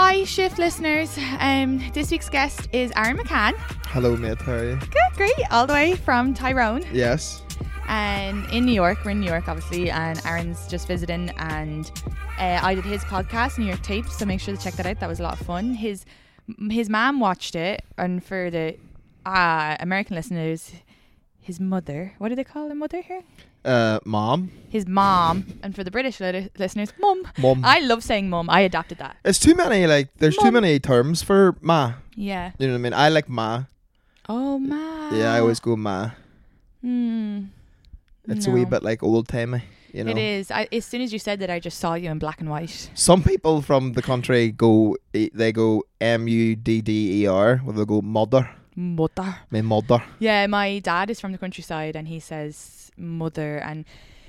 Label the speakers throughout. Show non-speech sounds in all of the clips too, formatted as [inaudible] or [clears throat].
Speaker 1: Hi, Shift listeners. Um, this week's guest is Aaron McCann.
Speaker 2: Hello, mate. How are you?
Speaker 1: Good, great. All the way from Tyrone.
Speaker 2: Yes.
Speaker 1: And in New York, we're in New York, obviously, and Aaron's just visiting. And uh, I did his podcast, New York Tapes, so make sure to check that out. That was a lot of fun. His his mom watched it, and for the uh, American listeners, his mother. What do they call their mother here?
Speaker 2: Uh, mom.
Speaker 1: His mom, and for the British li- listeners, mum.
Speaker 2: Mum.
Speaker 1: I love saying mum. I adopted that.
Speaker 2: It's too many. Like, there's too
Speaker 1: Mum.
Speaker 2: many terms for ma.
Speaker 1: Yeah.
Speaker 2: You know what I mean? I like ma.
Speaker 1: Oh ma.
Speaker 2: Yeah, I always go ma.
Speaker 1: Hmm.
Speaker 2: It's a wee
Speaker 1: No.
Speaker 2: bit like old timey. You know.
Speaker 1: It is. I, as soon as you said that, I just saw you in black and white.
Speaker 2: Some people from the country go. They go M U D D E R. Where they go mother.
Speaker 1: Mother.
Speaker 2: My mother.
Speaker 1: Yeah, my dad is from the countryside, and he says mother, and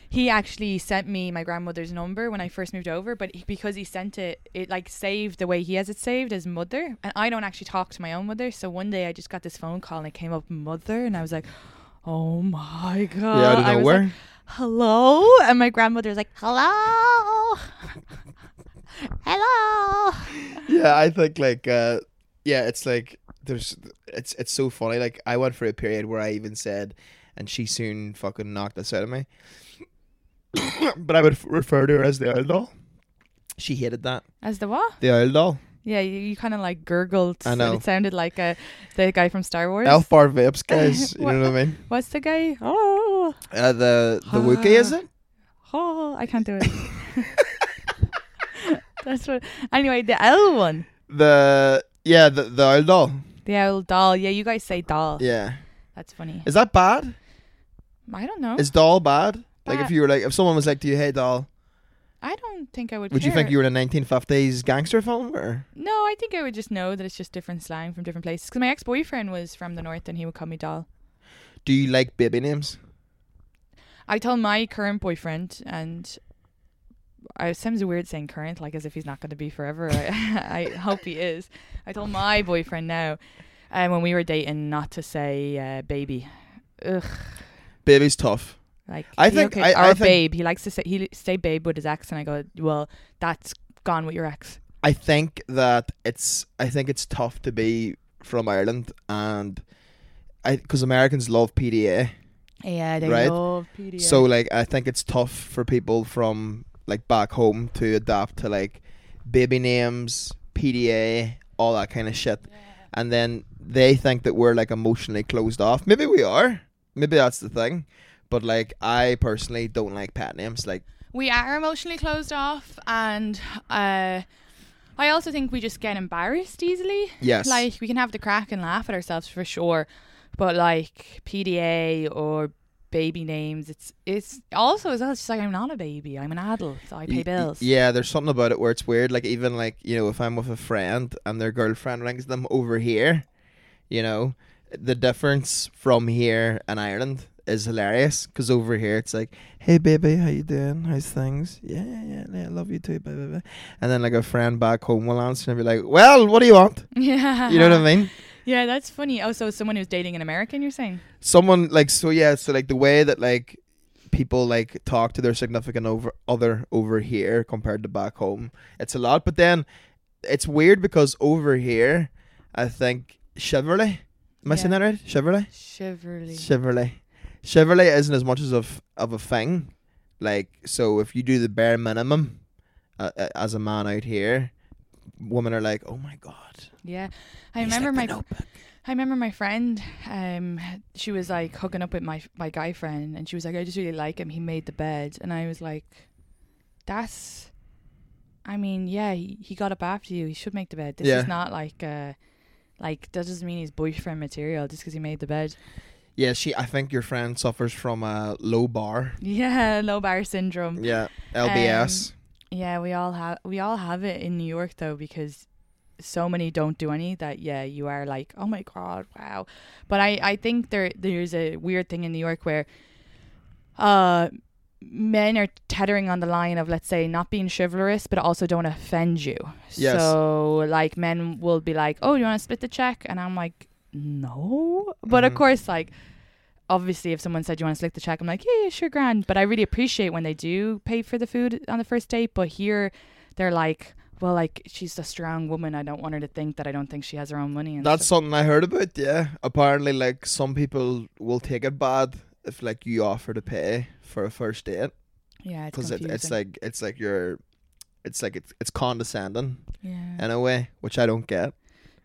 Speaker 1: he actually sent me my grandmother's number when I first moved over. But he, because he sent it, it like saved the way he has it saved as mother, and I don't actually talk to my own mother. So one day I just got this phone call, and it came up mother, and I was like. Oh my god!
Speaker 2: yeah, I don't
Speaker 1: I
Speaker 2: know
Speaker 1: was
Speaker 2: where.
Speaker 1: like, hello and my grandmother's like hello [laughs] hello
Speaker 2: yeah, I think like uh yeah, it's like there's it's it's so funny. Like I went for a period where I even said, and she soon fucking knocked this out of me. [coughs] but I would f- refer to her as the owl doll. She hated that.
Speaker 1: as the what
Speaker 2: The owl doll.
Speaker 1: yeah you, you kind of like gurgled
Speaker 2: I know.
Speaker 1: it sounded like uh, the guy from star wars
Speaker 2: Elf bar vapes, [laughs] guys. you know what I mean?
Speaker 1: what's the guy oh
Speaker 2: Uh, the the Wookiee is it?
Speaker 1: oh i can't do it [laughs] that's what anyway the owl one
Speaker 2: The yeah, the the owl doll.
Speaker 1: the owl doll yeah you guys say doll
Speaker 2: Yeah.
Speaker 1: that's funny
Speaker 2: Is that bad?
Speaker 1: I don't know
Speaker 2: Is doll bad? Like if you were like if someone was like "Do you, hate doll,
Speaker 1: i don't think i would
Speaker 2: would you think you were in a 1950s gangster film or?
Speaker 1: No, I think I would just know that it's just different slang from different places. Because my ex boyfriend was from the north and he would call me doll.
Speaker 2: Do you like baby names?
Speaker 1: I told my current boyfriend, and I, it sounds weird saying current, like as if he's not going to be forever. I, [laughs] I hope he is. I told my boyfriend now, uh, when we were dating, not to say uh, baby. Ugh.
Speaker 2: Baby's tough.
Speaker 1: Like
Speaker 2: I think-
Speaker 1: okay,
Speaker 2: I- I
Speaker 1: or
Speaker 2: think-
Speaker 1: babe. He likes to say he say babe with his ex, and I go, well, that's gone with your ex.
Speaker 2: I think that it's I think it's tough to be from Ireland and I because Americans love PDA.
Speaker 1: Yeah, they
Speaker 2: Right.
Speaker 1: love PDA.
Speaker 2: So like I think it's tough for people from like back home to adapt to like baby names, PDA, all that kind of shit. And then they think that we're like emotionally closed off. Maybe we are. Maybe that's the thing. But like I personally don't like pet names. Like
Speaker 1: we are emotionally closed off and uh I also think we just get embarrassed easily.
Speaker 2: yes.
Speaker 1: Like we can have the crack and laugh at ourselves for sure. But like PDA or baby names, it's it's also as well it's just like I'm not a baby, I'm an adult. So I pay bills.
Speaker 2: Yeah, there's something about it where it's weird. Like even like you know, if I'm with a friend and their girlfriend rings them over here, you know, the difference from here and Ireland is hilarious. Because over here it's like, hey baby, how you doing? How's things? Yeah, yeah, yeah, yeah, I love you too. Blah, blah, blah. And then like a friend back home will answer and be like, well, what do you want? [laughs]
Speaker 1: Yeah.
Speaker 2: You know what I mean?
Speaker 1: Yeah, that's funny. Oh, so someone who's dating an American, you're saying?
Speaker 2: someone like so yeah so like the way that like people like talk to their significant over other over here compared to back home it's a lot but then it's weird because over here i think chevrolet am i saying that right chevrolet
Speaker 1: Chevrolet.
Speaker 2: chevrolet chevrolet isn't as much as of of a thing like so if you do the bare minimum uh, uh, as a man out here women are like oh my god
Speaker 1: yeah. I
Speaker 2: he's
Speaker 1: remember
Speaker 2: like
Speaker 1: my
Speaker 2: notebook.
Speaker 1: I remember my friend, um, she was like hooking up with my my guy friend, and she was like, "I just really like him. He made the bed," and I was like, "That's I mean, yeah, he, he got up after you. He should make the bed. This
Speaker 2: Yeah.
Speaker 1: is not like uh like that doesn't mean he's boyfriend material just because he made the bed.
Speaker 2: Yeah, she. I think your friend suffers from a low bar.
Speaker 1: Yeah, [laughs] low bar syndrome.
Speaker 2: Yeah, LBS.
Speaker 1: Yeah, we all have we all have it in New York though because so many don't do any that yeah you are like oh my god wow but I I think there there's a weird thing in New York where uh men are tethering on the line of let's say not being chivalrous but also don't offend you
Speaker 2: Yes.
Speaker 1: so like men will be like oh you want to split the check and I'm like no but of
Speaker 2: Mhm.
Speaker 1: course like obviously if someone said you want to split the check i'm like yeah, yeah sure grand but i really appreciate when they do pay for the food on the first date but here they're like well like she's a strong woman i don't want her to think that i don't think she has her own money and
Speaker 2: That's
Speaker 1: stuff.
Speaker 2: something I heard about. Yeah, apparently, like some people will take it bad if like you offer to pay for a first date
Speaker 1: yeah it's
Speaker 2: because it, it's like it's like you're, it's like it's it's condescending
Speaker 1: yeah
Speaker 2: in a way, which I don't get.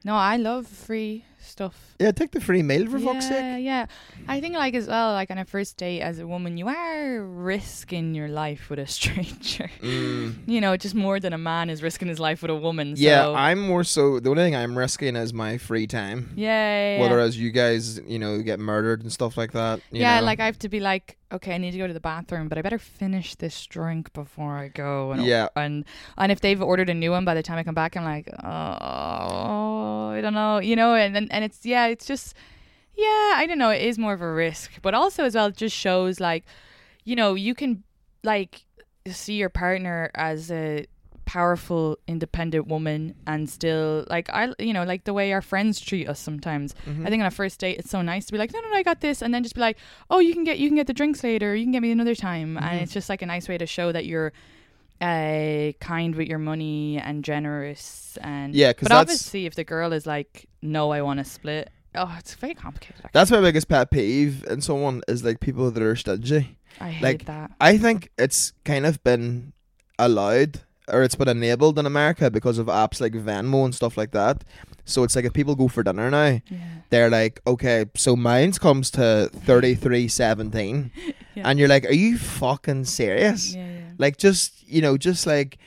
Speaker 1: no i love free stuff
Speaker 2: Yeah, take the free meal for
Speaker 1: yeah,
Speaker 2: fuck's sake.
Speaker 1: yeah. I think like as well, like on a first date as a woman, you are risking your life with a [laughs] stranger.
Speaker 2: Mm.
Speaker 1: You know, just more than a man is risking his life with a woman.
Speaker 2: Yeah,
Speaker 1: so,
Speaker 2: I'm more so. The only thing I'm risking is my free time.
Speaker 1: yeah, yeah,
Speaker 2: Whether
Speaker 1: yeah.
Speaker 2: you guys, you know, get murdered and stuff like that. you
Speaker 1: yeah,
Speaker 2: know.
Speaker 1: like I have to be like, okay, I need to go to the bathroom, but I better finish this drink before I go. And
Speaker 2: Yeah.
Speaker 1: and and if they've ordered a new one by the time I come back, I'm like, oh, I don't know, you know, and and, and it's yeah, it's just yeah, I don't know, it is more of a risk, but also as well, it just shows like, you know, you can like see your partner as a powerful independent woman and still like I you know like the way our friends treat us sometimes
Speaker 2: Mhm.
Speaker 1: I think on a first date, it's so nice to be like, no, no, no, I got this, and then just be like, oh, you can get you can get the drinks later, you can get me another time, and
Speaker 2: Mhm.
Speaker 1: it's just like a nice way to show that you're uh kind with your money and generous and
Speaker 2: Yeah, 'cause
Speaker 1: but obviously if the girl is like, no, I want to split, oh, it's very complicated. Actually.
Speaker 2: That's my biggest pet peeve in someone is like people that are stingy.
Speaker 1: I hate
Speaker 2: like,
Speaker 1: that.
Speaker 2: I think it's kind of been allowed or it's been enabled in America because of apps like Venmo and stuff like that. So it's like if people go for dinner now,
Speaker 1: Yeah.
Speaker 2: they're like, okay, so mine's comes to thirty three seventeen, [laughs]
Speaker 1: Yeah.
Speaker 2: and you're like, are you fucking serious?
Speaker 1: Yeah.
Speaker 2: Like just you know, just like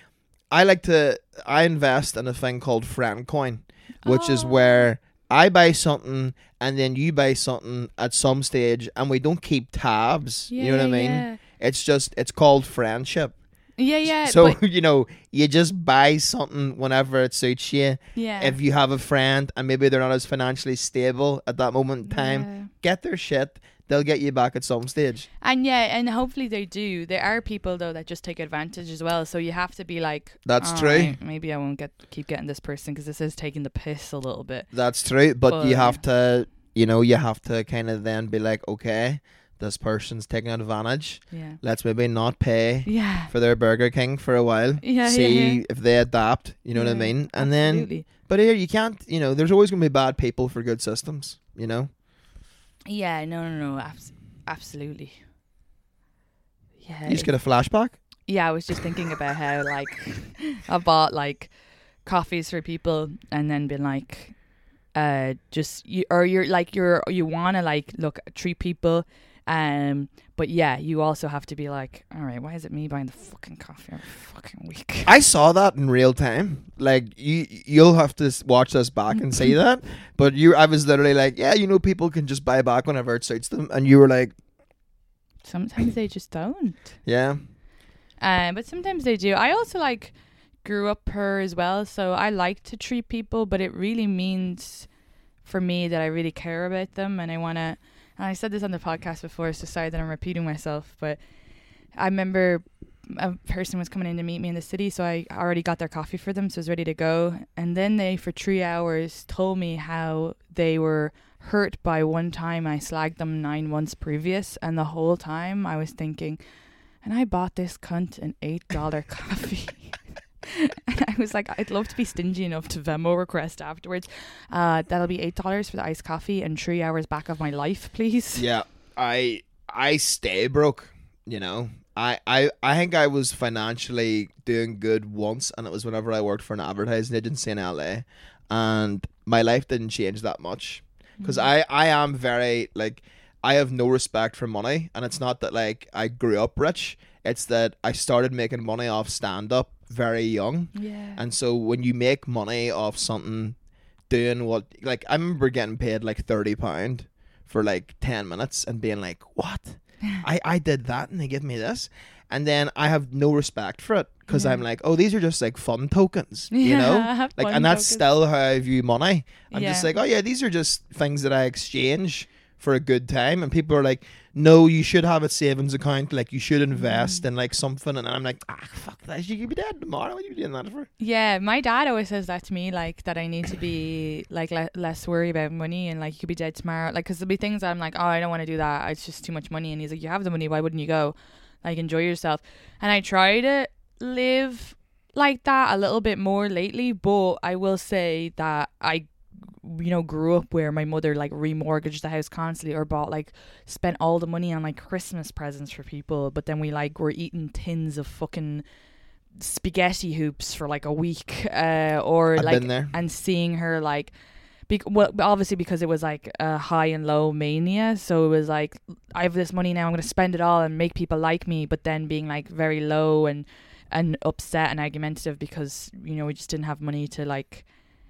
Speaker 2: I like to I invest in a thing called FriendCoin, which is
Speaker 1: Oh.
Speaker 2: where I buy something and then you buy something at some stage and we don't keep tabs.
Speaker 1: Yeah,
Speaker 2: you know what I mean?
Speaker 1: Yeah,
Speaker 2: It's just it's called friendship.
Speaker 1: yeah. yeah
Speaker 2: so
Speaker 1: but- [laughs]
Speaker 2: you know, you just buy something whenever it suits you.
Speaker 1: yeah.
Speaker 2: If you have a friend and maybe they're not as financially stable at that moment in time,
Speaker 1: Yeah.
Speaker 2: get their shit. They'll get you back at some stage.
Speaker 1: And yeah, and hopefully they do. There are people though that just take advantage as well. So you have to be like,
Speaker 2: That's
Speaker 1: "All
Speaker 2: true.
Speaker 1: maybe I won't get keep getting this person because this is taking the piss a little bit.
Speaker 2: That's true, but,
Speaker 1: But-
Speaker 2: you have to, you know, you have to kind of then be like, okay, this person's taking advantage.
Speaker 1: Yeah.
Speaker 2: Let's maybe not pay
Speaker 1: Yeah.
Speaker 2: for their Burger King for a while.
Speaker 1: Yeah,
Speaker 2: See
Speaker 1: yeah, yeah.
Speaker 2: if they adapt. You know what I mean? And then, but here you can't. You know, there's always gonna be bad people for good systems. You know.
Speaker 1: Yeah. No. No. No. Abs- absolutely. Yeah.
Speaker 2: You just get a flashback.
Speaker 1: yeah. I was just thinking about how like [laughs] I bought like coffees for people and then been like, uh, just you or you're like you're you want to like look treat people. Um, but yeah, you also have to be like, all right, why is it me buying the fucking coffee every fucking week? [laughs]
Speaker 2: I saw that in real time. Like you, you'll have to s- watch this back and see that. But you, I was literally like, yeah, you know, people can just buy back whenever it suits them, and you were like,
Speaker 1: Sometimes they just don't.
Speaker 2: yeah,
Speaker 1: Um, but sometimes they do. I also like grew up her as well, so I like to treat people, but it really means for me that I really care about them and I want to. And I said this on the podcast before, so sorry that I'm repeating myself, but I remember a person was coming in to meet me in the city, so I already got their coffee for them, so I was ready to go. And then they, for three hours, told me how they were hurt by one time I slagged them nine months previous, and the whole time I was thinking, and I bought this cunt an eight dollar [laughs] coffee. And [laughs] I was like, I'd love to be stingy enough to Venmo request afterwards. Uh, that'll be eight dollars for the iced coffee and three hours back of my life, please.
Speaker 2: yeah. I, I stay broke. You know, I, I, I think I was financially doing good once, and it was whenever I worked for an advertising agency in LA, and my life didn't change that much. because I I am very like I have no respect for money, and it's not that like I grew up rich. It's that I started making money off stand up very young.
Speaker 1: Yeah.
Speaker 2: And so when you make money off something, doing what like I remember getting paid like thirty pound for like ten minutes and being like, what? [laughs] I I did that and they give me this, and then I have no respect for it because
Speaker 1: Yeah.
Speaker 2: I'm like, oh, these are just like fun tokens, [laughs] you
Speaker 1: Yeah,
Speaker 2: know. Like, and that's
Speaker 1: tokens.
Speaker 2: still how I view money. I'm just like, oh yeah, these are just things that I exchange for a good time, and people are like, no, you should have a savings account, like you should invest
Speaker 1: Mm.
Speaker 2: in like something, and I'm like, ah, fuck that, you could be dead tomorrow. What are you doing that for?
Speaker 1: Yeah, my dad always says that to me, like that I need to be like le- less worry about money and like you could be dead tomorrow. Like, because there'll be things I'm like, oh, I don't want to do that. It's just too much money. And he's like, you have the money, why wouldn't you go? Like, enjoy yourself. And I try to live like that a little bit more lately, but I will say that I, you know, grew up where my mother like remortgaged the house constantly or bought like spent all the money on like Christmas presents for people, but then we like were eating tins of fucking spaghetti hoops for like a week [laughs] uh or
Speaker 2: I've
Speaker 1: like and seeing her like bec- well obviously because it was like a high and low mania so it was like i have this money now i'm going to spend it all and make people like me but then being like very low and and upset and argumentative because you know we just didn't have money to like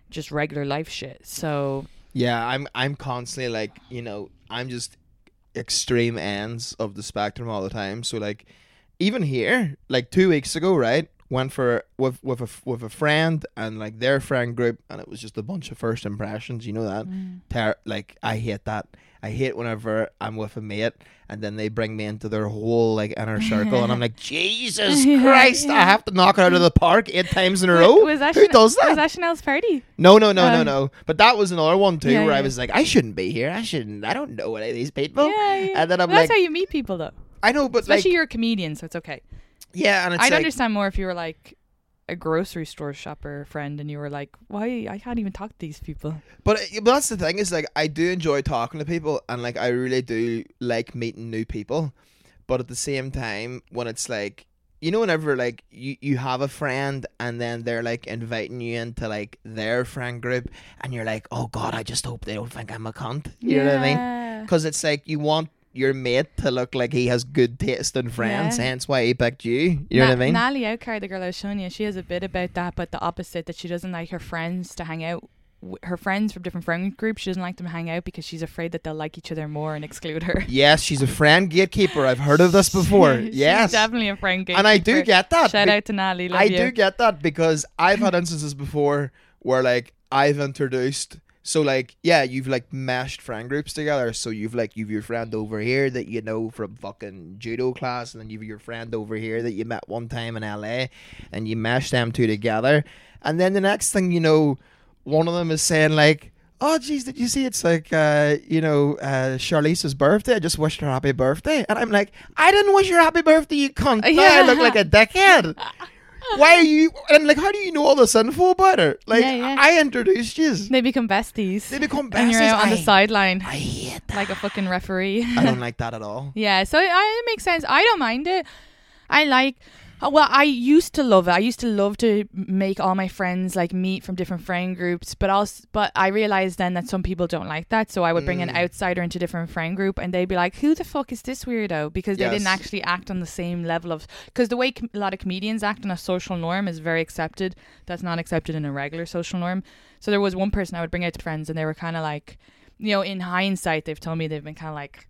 Speaker 1: just regular life shit so
Speaker 2: Yeah, I'm I'm constantly like, you know, I'm just extreme ends of the spectrum all the time. So like even here, like 2 weeks ago, right? Went for with with a with a friend and like their friend group and it was just a bunch of first impressions, you know that. Mm. Ter- like I hate that. I hate whenever I'm with a mate and then they bring me into their whole like inner circle and I'm like, [laughs] Jesus
Speaker 1: Yeah,
Speaker 2: Christ, I have to knock it out of the park eight times in a row.
Speaker 1: was that
Speaker 2: Who does that?
Speaker 1: was that chanel's party
Speaker 2: No, no, no, no,
Speaker 1: Um,
Speaker 2: no. But that was another one too,
Speaker 1: Yeah,
Speaker 2: where I was like, I shouldn't be here. I shouldn't. I don't know any of these people.
Speaker 1: yeah, yeah.
Speaker 2: And then I'm
Speaker 1: Well, that's how you meet people though
Speaker 2: I know, but like,
Speaker 1: especially you're a comedian so it's okay
Speaker 2: yeah, and it's
Speaker 1: I'd
Speaker 2: like,
Speaker 1: understand more if you were like a grocery store shopper friend and you were like, why I can't even talk to these people.
Speaker 2: but, uh, but that's the thing is like, I do enjoy talking to people, and like, I really do like meeting new people. But at the same time, when it's like, you know, whenever like you you have a friend and then they're like inviting you into like their friend group, and you're like, oh god, I just hope they don't think I'm a cunt. You know what I mean? Because it's like you want your mate to look like he has good taste in friends,
Speaker 1: Yeah.
Speaker 2: hence why he picked you. You know what I mean?
Speaker 1: Nally Outcar, the girl I was showing you, she has a bit about that, but the opposite that she doesn't like her friends to hang out. w- Her friends from different friend groups, she doesn't like them to hang out because she's afraid that they'll like each other more and exclude her. [laughs]
Speaker 2: yes, she's a friend gatekeeper. I've heard of this [laughs] before.
Speaker 1: She's
Speaker 2: yes.
Speaker 1: definitely a friend gatekeeper.
Speaker 2: And I do get that.
Speaker 1: Shout
Speaker 2: be-
Speaker 1: out to Nally. Love
Speaker 2: I
Speaker 1: you.
Speaker 2: do get that because I've had instances before where like I've introduced so like yeah, you've like mashed friend groups together. So you've like you've your friend over here that you know from fucking judo class, and then you've your friend over here that you met one time in LA, and you mesh them two together, and then the next thing you know, one of them is saying like. Oh jeez, did you see it's like uh, you know, uh Charlize's birthday? I just wished her happy birthday. And I'm like, I didn't wish her happy birthday, you cunt. Yeah, I look like a dickhead. [laughs] Why are you and like how do you know all this info about her? Like
Speaker 1: Yeah, yeah.
Speaker 2: I introduced you.
Speaker 1: They become besties.
Speaker 2: They become
Speaker 1: and you're
Speaker 2: besties.
Speaker 1: out on the sideline
Speaker 2: I hate that.
Speaker 1: like a fucking referee.
Speaker 2: I don't [laughs] like that at all.
Speaker 1: Yeah, so it, I, it makes sense. I don't mind it. I like. Uh, Well, I used to love it. I used to love to make all my friends like meet from different friend groups, but also, but I realized then that some people don't like that. So I would bring an
Speaker 2: Mm.
Speaker 1: outsider into different friend group, and they'd be like, "Who the fuck is this weirdo?" Because they didn't actually act on the same level of. Because the way com- a lot of comedians act on a social norm is very accepted. That's not accepted in a regular social norm. So there was one person I would bring out to friends, and they were kind of like, you know, in hindsight, they've told me they've been kind of like,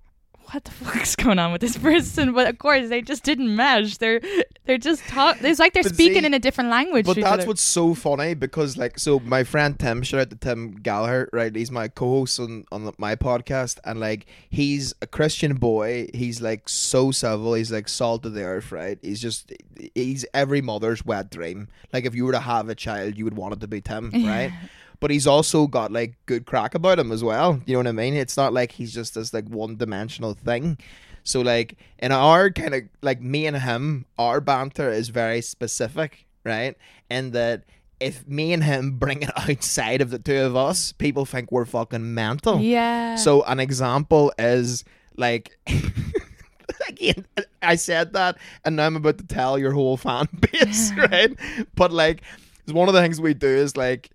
Speaker 1: what the [laughs] fuck's going on with this person? But of course, they just didn't mesh. They're they're just talk. It's like they're
Speaker 2: But
Speaker 1: speaking
Speaker 2: see,
Speaker 1: in a different language.
Speaker 2: But that's what's so funny because like so my friend Tim, shout out to Tim Gallagher, right? He's my co-host on on my podcast, and like he's a Christian boy. He's like so civil. He's like salt of the earth, right? He's just he's every mother's wet dream. Like if you were to have a child, you would want it to be Tim, [laughs] right? But he's also got like good crack about him as well. You know what I mean? It's not like he's just this like one dimensional thing. So like in our kind of like me and him, our banter is very specific, right? And that if me and him bring it [laughs] outside of the two of us, people think we're fucking mental.
Speaker 1: yeah.
Speaker 2: So an example is like [laughs] again, I said that and now I'm about to tell your whole fan [laughs] base, right? But like it's one of the things we do is like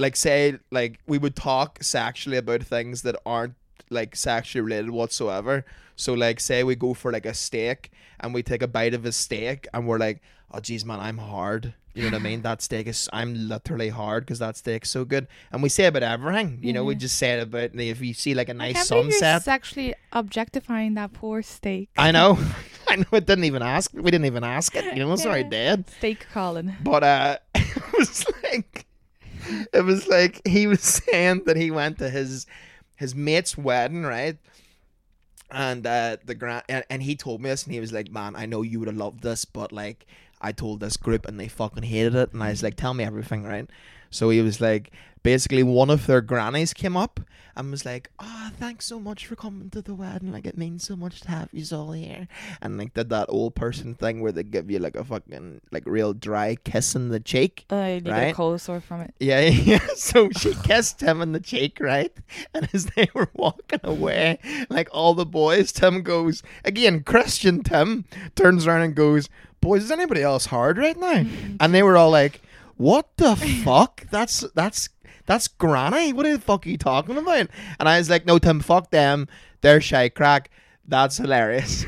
Speaker 2: like say like we would talk sexually about things that aren't like sexually related whatsoever. So like say we go for like a steak and we take a bite of a steak and we're like, Oh geez man, I'm hard. You know what I mean? [sighs] That steak is. I'm literally hard because that steak's so good. And we say about everything. You know, we just say it about if you see like a nice
Speaker 1: you're
Speaker 2: sunset.
Speaker 1: s- actually objectifying that poor steak.
Speaker 2: I know. [laughs] [laughs] I know. It didn't even ask. We didn't even ask it. You know, sorry,
Speaker 1: Yeah.
Speaker 2: Dad.
Speaker 1: Steak Colin.
Speaker 2: But uh, [laughs] it was like, it was like he was [laughs] saying that he went to his his mate's wedding, right? And uh, the grand and, and he told me this, and he was like, "Man, I know you would have loved this, but like, I told this group, and they fucking hated it." And I was like, "Tell me everything, right?" So he was like, basically, one of their grannies came up and was like, "Oh, thanks so much for coming to the wedding. Like, it means so much to have you all here." And like did that old person thing where they give you like a fucking like real dry kiss in the cheek.
Speaker 1: Uh, I need
Speaker 2: Right.
Speaker 1: a cold sore from it.
Speaker 2: Yeah, [laughs] yeah. So she [laughs] kissed him in the cheek, right? And as they were walking away, like all the boys, Tim goes again. Christian Tim turns around and goes, "Boys, is anybody else hard right now?" And they were all like, "What the fuck? That's that's." That's granny. What the fuck are you talking about? And I was like, no, Tim, fuck them. They're shy crack. That's hilarious.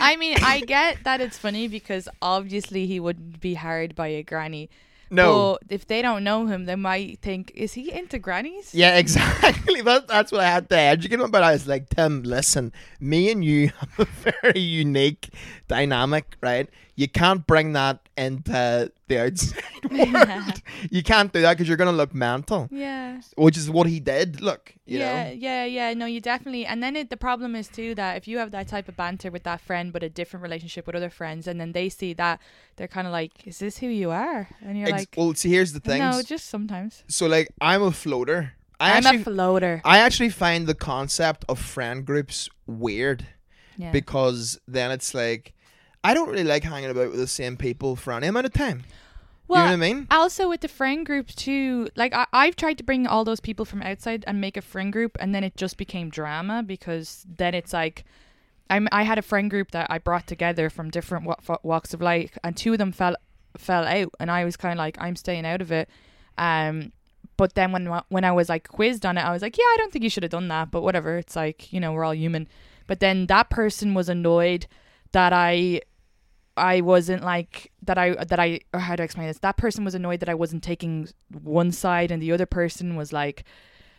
Speaker 1: I mean, I get that it's funny because obviously he wouldn't be hired by a granny.
Speaker 2: no.
Speaker 1: But if they don't know him, they might think, is he into grannies?
Speaker 2: Yeah, [laughs] exactly. That, that's what I had to educate him about. I was like, Tim, listen, me and you [laughs] have a very unique dynamic, right? You can't bring that into the [laughs] outside world. you can't do that because you're going to look mental,
Speaker 1: Yeah.
Speaker 2: which is what he did. Look, you
Speaker 1: yeah,
Speaker 2: know?
Speaker 1: yeah, yeah. No, you definitely. And then it, the problem is too that if you have that type of banter with that friend, but a different relationship with other friends, and then they see that, they're kind of like, "Is this who you are?" And you're
Speaker 2: Ex-
Speaker 1: like,
Speaker 2: well, see, here's the thing.
Speaker 1: "No, just sometimes."
Speaker 2: so, like, I'm a floater. I
Speaker 1: I'm
Speaker 2: actually,
Speaker 1: a floater.
Speaker 2: I actually find the concept of friend groups weird.
Speaker 1: Yeah.
Speaker 2: because then it's like I don't really like hanging about with the same people for any amount of time.
Speaker 1: well,
Speaker 2: you know what I mean?
Speaker 1: also with the friend group too like I, i've tried to bring all those people from outside and make a friend group and then it just became drama because then it's like I'm, i had a friend group that i brought together from different wa- walks of life and two of them fell fell out and i was kind of like i'm staying out of it um but then when when i was like quizzed on it i was like yeah i don't think you should have done that but whatever it's like you know we're all human but then that person was annoyed that i I wasn't like that. I that I or how to explain this. That person was annoyed that I wasn't taking one side, and the other person was like,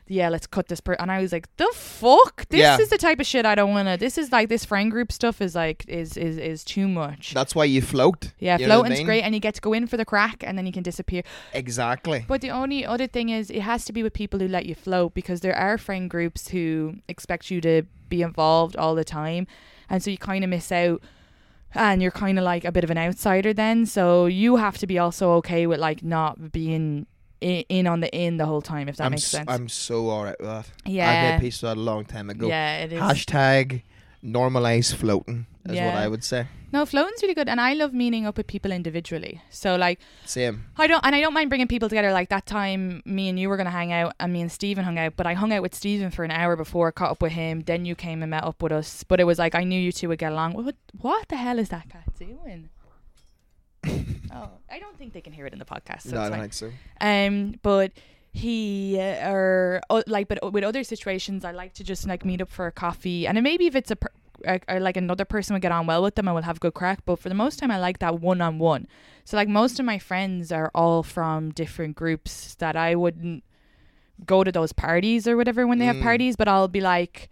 Speaker 1: "Yeah, let's cut this." Per-. And I was like, "The fuck! This
Speaker 2: Yeah.
Speaker 1: is the type of shit I don't want to. This is like this friend group stuff is like is is is too much."
Speaker 2: That's why you float.
Speaker 1: yeah,
Speaker 2: you know what I
Speaker 1: floating's
Speaker 2: mean?
Speaker 1: great, and you get to go in for the crack, and then you can disappear.
Speaker 2: Exactly.
Speaker 1: But the only other thing is, it has to be with people who let you float because there are friend groups who expect you to be involved all the time, and so you kind of miss out, and you're kind of like a bit of an outsider then. So you have to be also okay with like not being in, in on the in the whole time, if that
Speaker 2: I'm
Speaker 1: makes
Speaker 2: s-
Speaker 1: sense.
Speaker 2: I'm so alright with that.
Speaker 1: Yeah i
Speaker 2: made a piece of that a long time ago.
Speaker 1: yeah, it is.
Speaker 2: Hashtag normalize floating is what I would say.
Speaker 1: no, floating's really good, and I love meeting up with people individually. So like.
Speaker 2: Same.
Speaker 1: I don't, and I don't mind bringing people together. Like that time, me and you were gonna hang out, and me and Stephen hung out. But I hung out with Stephen for an hour before, caught up with him. Then you came and met up with us. But it was like I knew you two would get along. What? What the hell is that cat doing? [laughs] oh, I don't think they can hear it in the podcast. So
Speaker 2: no, I don't think so.
Speaker 1: Um, but he uh, or uh, like, but with other situations, I like to just like meet up for a coffee, and maybe if it's a. Per- uh, or like another person would get on well with them, I will have good crack. But for the most time, I like that one on one. So like most of my friends are all from different groups that I wouldn't go to those parties or whatever when they have
Speaker 2: Mm.
Speaker 1: parties, but I'll be like,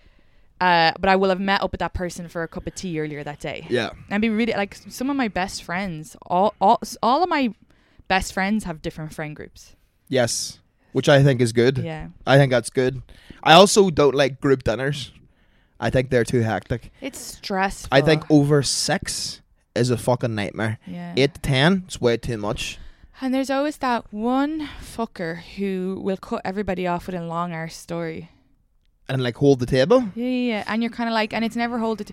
Speaker 1: uh, but I will have met up with that person for a cup of tea earlier that day.
Speaker 2: Yeah.
Speaker 1: And be really like some of my best friends, all all all of my best friends have different friend groups.
Speaker 2: Yes. Which I think is good.
Speaker 1: Yeah,
Speaker 2: I think that's good. I also don't like group dinners. I think they're too hectic.
Speaker 1: it's stressful.
Speaker 2: I think over six is a fucking nightmare.
Speaker 1: yeah.
Speaker 2: Eight to ten, it's way too much.
Speaker 1: And there's always that one fucker who will cut everybody off with a long arse story.
Speaker 2: And like hold the table.
Speaker 1: Yeah, yeah, yeah. And you're kind of like, and it's never hold it.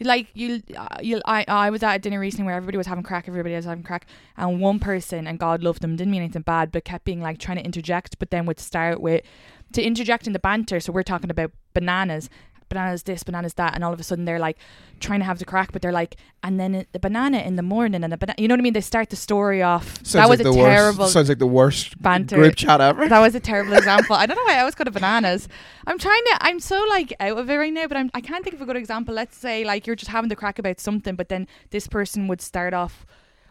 Speaker 1: Like you, uh, you. I, I was at a dinner recently where everybody was having crack, everybody was having crack, and one person, and God loved them, didn't mean anything bad, but kept being like trying to interject, but then would start with to interject in the banter. So we're talking about bananas. Bananas this, bananas that, and all of a sudden they're like trying to have the crack, but they're like, and then the banana in the morning and the banana. You know what I mean? They start the story off.
Speaker 2: Sounds
Speaker 1: that was
Speaker 2: like
Speaker 1: a
Speaker 2: the
Speaker 1: terrible.
Speaker 2: Worst, sounds like the worst
Speaker 1: banter.
Speaker 2: group chat ever.
Speaker 1: that was a terrible [laughs] example. I don't know why I always go to bananas. I'm trying to. I'm so like out of it right now, but I'm. I can't think of a good example. Let's say like you're just having the crack about something, but then this person would start off.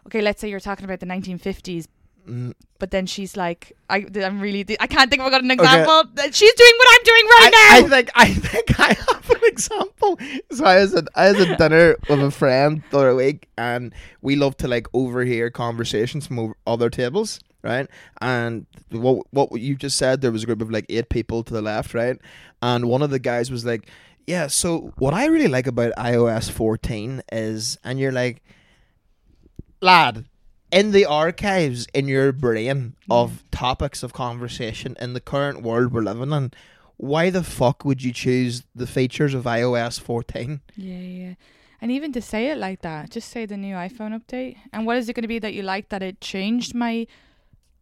Speaker 1: Okay, let's say you're talking about the 1950s,
Speaker 2: Mm,
Speaker 1: but then she's like, I, I'm really. I can't think of a good example. She's doing what I'm doing right
Speaker 2: I, I
Speaker 1: now.
Speaker 2: think I think I have an example. So I was at I was at dinner with a friend the other week, and we love to like overhear conversations from over other tables, right? And what what you just said, there was a group of like eight people to the left, right? And one of the guys was like, "Yeah, so what I really like about iOS 14 is," and you're like, "Lad." In the archives in your brain of hmm. topics of conversation in the current world we're living in, why the fuck would you choose the features of iOS 14?
Speaker 1: Yeah, yeah. And even to say it like that, just say the new iPhone update. And what is it going to be that you like that it changed my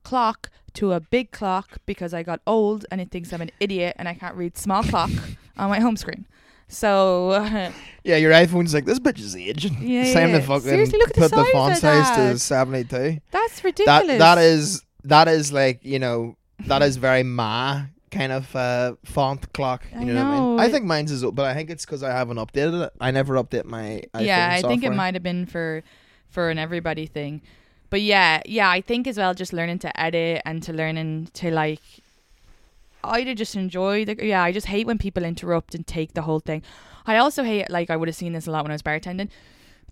Speaker 1: clock to a big clock because I got old and it thinks I'm an idiot and I can't read small clock [laughs] on my home screen. So [laughs]
Speaker 2: Yeah, your iPhone's like, this bitch is aging.
Speaker 1: Yeah,
Speaker 2: time
Speaker 1: yeah.
Speaker 2: fucking
Speaker 1: Seriously, look at the
Speaker 2: put the
Speaker 1: size
Speaker 2: font
Speaker 1: of
Speaker 2: size to
Speaker 1: that.
Speaker 2: 72.
Speaker 1: that's ridiculous.
Speaker 2: That That is, that is like, you know, that is very [laughs] ma kind of uh, font clock. You
Speaker 1: I
Speaker 2: know, what I mean?
Speaker 1: know.
Speaker 2: I think mine's is, but I think it's because I haven't updated it. I never update my iPhone
Speaker 1: yeah, I think it
Speaker 2: software.
Speaker 1: might have been for for an everybody thing. But yeah, yeah, I think as well just learning to edit and to learning to like I did just enjoy the yeah, I just hate when people interrupt and take the whole thing. I also hate like I would have seen this a lot when I was bartending.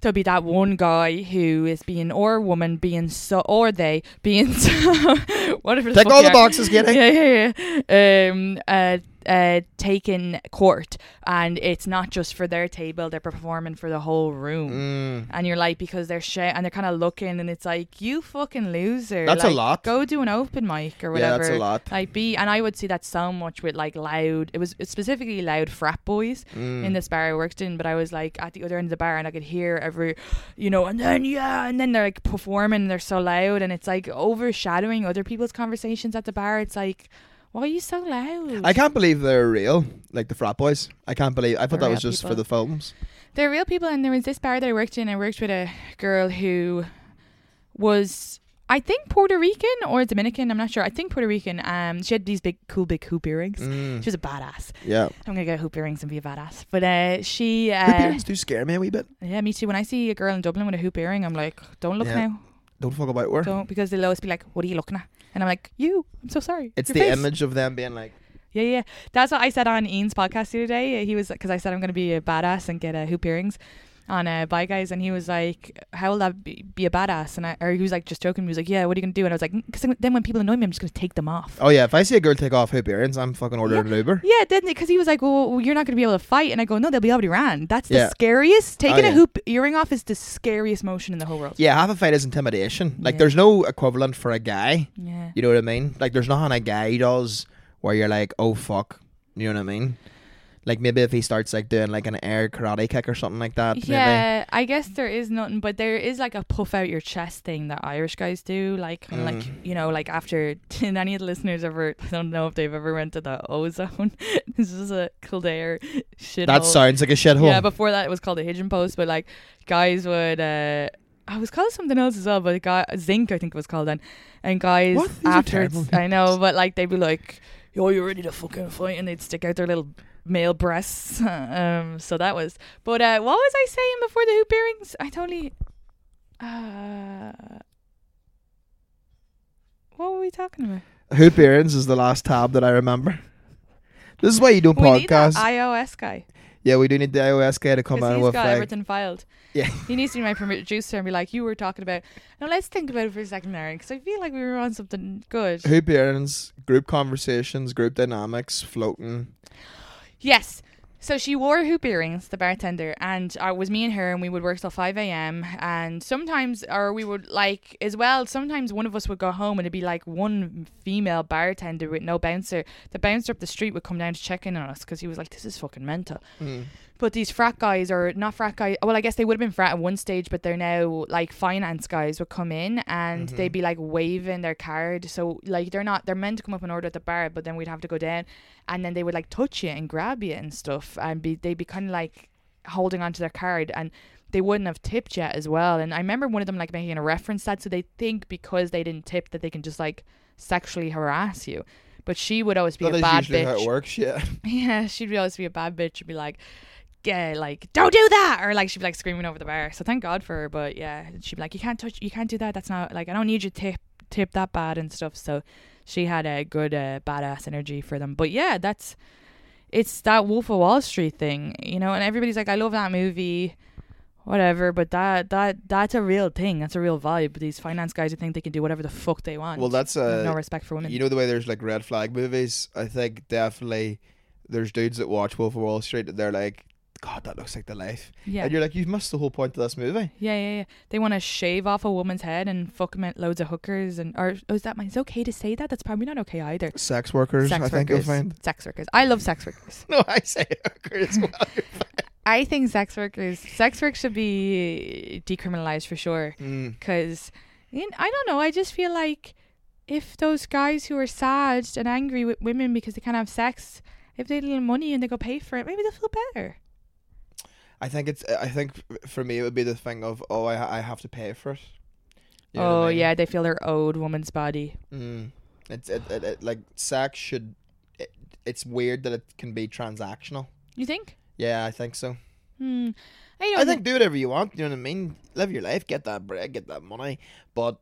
Speaker 1: There'll be that one guy who is being or woman being so or they being [laughs] so whatever the
Speaker 2: Tick all the boxes, Kitty. [laughs]
Speaker 1: Yeah, yeah, yeah. Um, uh, uh, taken court, and it's not just for their table; they're performing for the whole room.
Speaker 2: Mm.
Speaker 1: And you're like, because they're sh- and they're kind of looking, and it's like, you fucking loser.
Speaker 2: That's a
Speaker 1: Like,
Speaker 2: lot.
Speaker 1: Go do an open mic or whatever.
Speaker 2: Yeah, that's a lot.
Speaker 1: Like be, and I would see that so much with like loud. It was specifically loud frat boys
Speaker 2: Mm.
Speaker 1: in this bar I worked in, but I was like at the other end of the bar and I could hear every, you know, and then yeah, and then they're like performing, and they're so loud, and it's like overshadowing other people's conversations at the bar. It's like, why are you so loud?
Speaker 2: I can't believe they're real, like the frat boys. I can't believe. I thought
Speaker 1: They're
Speaker 2: that was
Speaker 1: real
Speaker 2: just for
Speaker 1: people.
Speaker 2: the films.
Speaker 1: They're real people, and there was this bar that I worked in. I worked with a girl who was, I think, Puerto Rican or Dominican. I'm not sure. I think Puerto Rican. Um, she had these big, cool, big hoop earrings.
Speaker 2: Mm.
Speaker 1: She was a badass.
Speaker 2: Yeah.
Speaker 1: I'm gonna get hoop earrings and be a badass. But uh, she,
Speaker 2: Hoop
Speaker 1: uh,
Speaker 2: earrings do scare me a wee bit.
Speaker 1: yeah, me too. When I see a girl in Dublin with a hoop earring, I'm like, don't look
Speaker 2: Yeah.
Speaker 1: now,
Speaker 2: Don't fuck about her.
Speaker 1: don't, because they'll always be like, what are you looking at? And I'm like, you. I'm so sorry.
Speaker 2: It's
Speaker 1: Your
Speaker 2: the
Speaker 1: face."
Speaker 2: image of them being like,
Speaker 1: Yeah, yeah. That's what I said on Ian's podcast the other day. He was because I said I'm going to be a badass and get a hoop earrings on uh, Bye Guys, and he was like, "How will that be, be a badass?" And I, or he was like just joking. He was like, "Yeah, what are you to do?" And I was like, "Because then when people annoy me, I'm just to take them off."
Speaker 2: oh yeah, if I see a girl take off hoop earrings, I'm fucking ordering an Uber.
Speaker 1: Yeah, didn't Because he was like, "Well, you're not to be able to fight," and I go, "No, they'll be already ran." run." That's the scariest. Taking
Speaker 2: yeah.
Speaker 1: a hoop earring off is the scariest motion in the whole world.
Speaker 2: Yeah, half a fight is intimidation. Like,
Speaker 1: Yeah.
Speaker 2: there's no equivalent for a guy.
Speaker 1: Yeah.
Speaker 2: You know what I mean? Like, there's nothing a guy does where you're like, oh fuck. You know what I mean? Like maybe if he starts like doing like an air karate kick or something like that. Maybe.
Speaker 1: Yeah, I guess there is nothing, but there is like a puff out your chest thing that Irish guys do. Like, kinda like
Speaker 2: Mm.
Speaker 1: you know, like after did [laughs] any of the listeners ever? I don't know if they've ever went to the ozone. [laughs] this is a Kildare shit.
Speaker 2: That sounds like a shithole.
Speaker 1: Yeah, before that it was called a Pigeon Post, but like guys would. uh I was called something else as well, but guy zinc I think it was called then, and guys
Speaker 2: What? These are
Speaker 1: afterwards
Speaker 2: terrible
Speaker 1: I know, but like they'd be like, "Yo, you ready to fucking fight?" and they'd stick out their little male breasts. [laughs] um, so that was. But uh, what was I saying before the hoop earrings? I totally. Uh, what were we talking about?
Speaker 2: Hoop earrings is the last tab that I remember. This is why you don't
Speaker 1: We need that iOS guy
Speaker 2: yeah, we do need the iOS guy to come in
Speaker 1: he's got
Speaker 2: like,
Speaker 1: everything filed.
Speaker 2: Yeah. [laughs]
Speaker 1: he needs to be my producer and be like, "You were talking about." Now let's think about it for a second, Mary, because I feel like we were on something good.
Speaker 2: hoop earrings, group conversations, group dynamics, floating.
Speaker 1: Yes. So she wore hoop earrings, the bartender, and uh, it was me and her, and we would work till 5 a.m. And sometimes, or we would like, as well, sometimes one of us would go home and it'd be like one female bartender with no bouncer. The bouncer up the street would come down to check in on us because he was like, this is fucking mental.
Speaker 2: Mm.
Speaker 1: But these frat guys or not frat guys, well, I guess they would have been frat at one stage, but they're now like finance guys would come in and
Speaker 2: Mhm.
Speaker 1: they'd be like waving their card. So like they're not they're meant to come up and order at the bar, but then we'd have to go down, and then they would like touch you and grab you and stuff, and be they'd be kind of like holding onto their card and. They wouldn't have tipped yet as well, and I remember one of them like making a reference that, so they think because they didn't tip that they can just like sexually harass you. But she would always be
Speaker 2: That
Speaker 1: a bad
Speaker 2: usually
Speaker 1: bitch.
Speaker 2: how it works. Yeah. [laughs]
Speaker 1: Yeah, she'd always be a bad bitch and be like, yeah, like don't do that, or like she'd be like screaming over the bar. So thank God for her. But yeah, she'd be like, you can't touch, you can't do that. That's not like I don't need you tip tip that bad and stuff. So she had a good uh, badass energy for them. But yeah, that's it's that Wolf of Wall Street thing, you know. And everybody's like, I love that movie. Whatever, but that that that's a real thing. That's a real vibe. These finance guys who think they can do whatever the fuck they want.
Speaker 2: Well, that's
Speaker 1: have no
Speaker 2: uh,
Speaker 1: respect for women.
Speaker 2: you know the way there's like red flag movies. I think definitely there's dudes that watch Wolf of Wall Street they're like, God, that looks like the life,
Speaker 1: yeah,
Speaker 2: and you're like, you've missed the whole point of this movie.
Speaker 1: Yeah, yeah, yeah. They want to shave off a woman's head and fuck loads of hookers and or oh, is that mine? it okay to say that? That's probably not okay either.
Speaker 2: Sex workers,
Speaker 1: sex
Speaker 2: I think
Speaker 1: workers.
Speaker 2: you'll find.
Speaker 1: Sex workers. I love sex workers. [laughs]
Speaker 2: No, I say hookers as well.
Speaker 1: I think sex workers, sex work should be decriminalized for sure.
Speaker 2: Mm.
Speaker 1: Because I don't know. I just feel like if those guys who are sad and angry with women because they can't have sex, if they had a little money and they go pay for it, maybe they'll feel better.
Speaker 2: I think it's. I think for me it would be the thing of oh I I have to pay for it. You know
Speaker 1: oh
Speaker 2: I mean?
Speaker 1: yeah, they feel they're owed woman's body.
Speaker 2: Mm. It's it, it, it like sex should. It, it's weird that it can be transactional.
Speaker 1: You think?
Speaker 2: Yeah, I think so.
Speaker 1: Hmm. I, don't
Speaker 2: I think do whatever you want. You know what I mean? Live your life, get that bread, get that money. But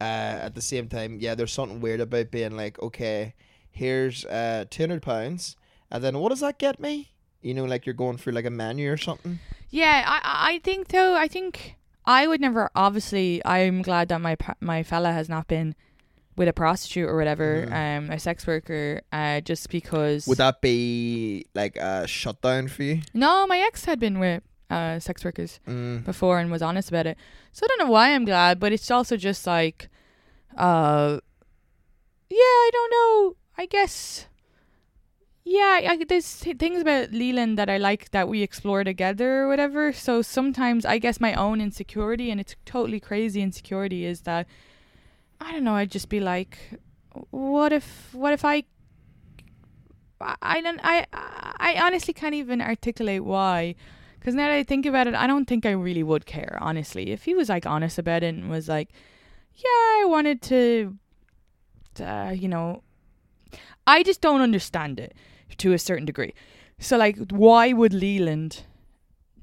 Speaker 2: uh, at the same time, yeah, there's something weird about being like, okay, here's uh, two hundred pounds, and then what does that get me? You know, like you're going for like a menu or something.
Speaker 1: Yeah, I I think though. I think I would never. Obviously, I'm glad that my my fella has not been with a prostitute or whatever,
Speaker 2: Mhm.
Speaker 1: um, a sex worker, uh, just because.
Speaker 2: Would that be like a shutdown for you?
Speaker 1: no, my ex had been with uh sex workers
Speaker 2: Mm.
Speaker 1: before and was honest about it. So I don't know why I'm glad, but it's also just like, uh, yeah, I don't know. I guess. Yeah, I, there's things about Leland that I like that we explore together or whatever. So sometimes I guess my own insecurity, and it's totally crazy insecurity, is that I don't know. I'd just be like, what if, what if I, I, don't, I, I honestly can't even articulate why. Because now that I think about it, I don't think I really would care, honestly. If he was like honest about it and was like, yeah, I wanted to, uh, you know, I just don't understand it to a certain degree. So, like, why would Leland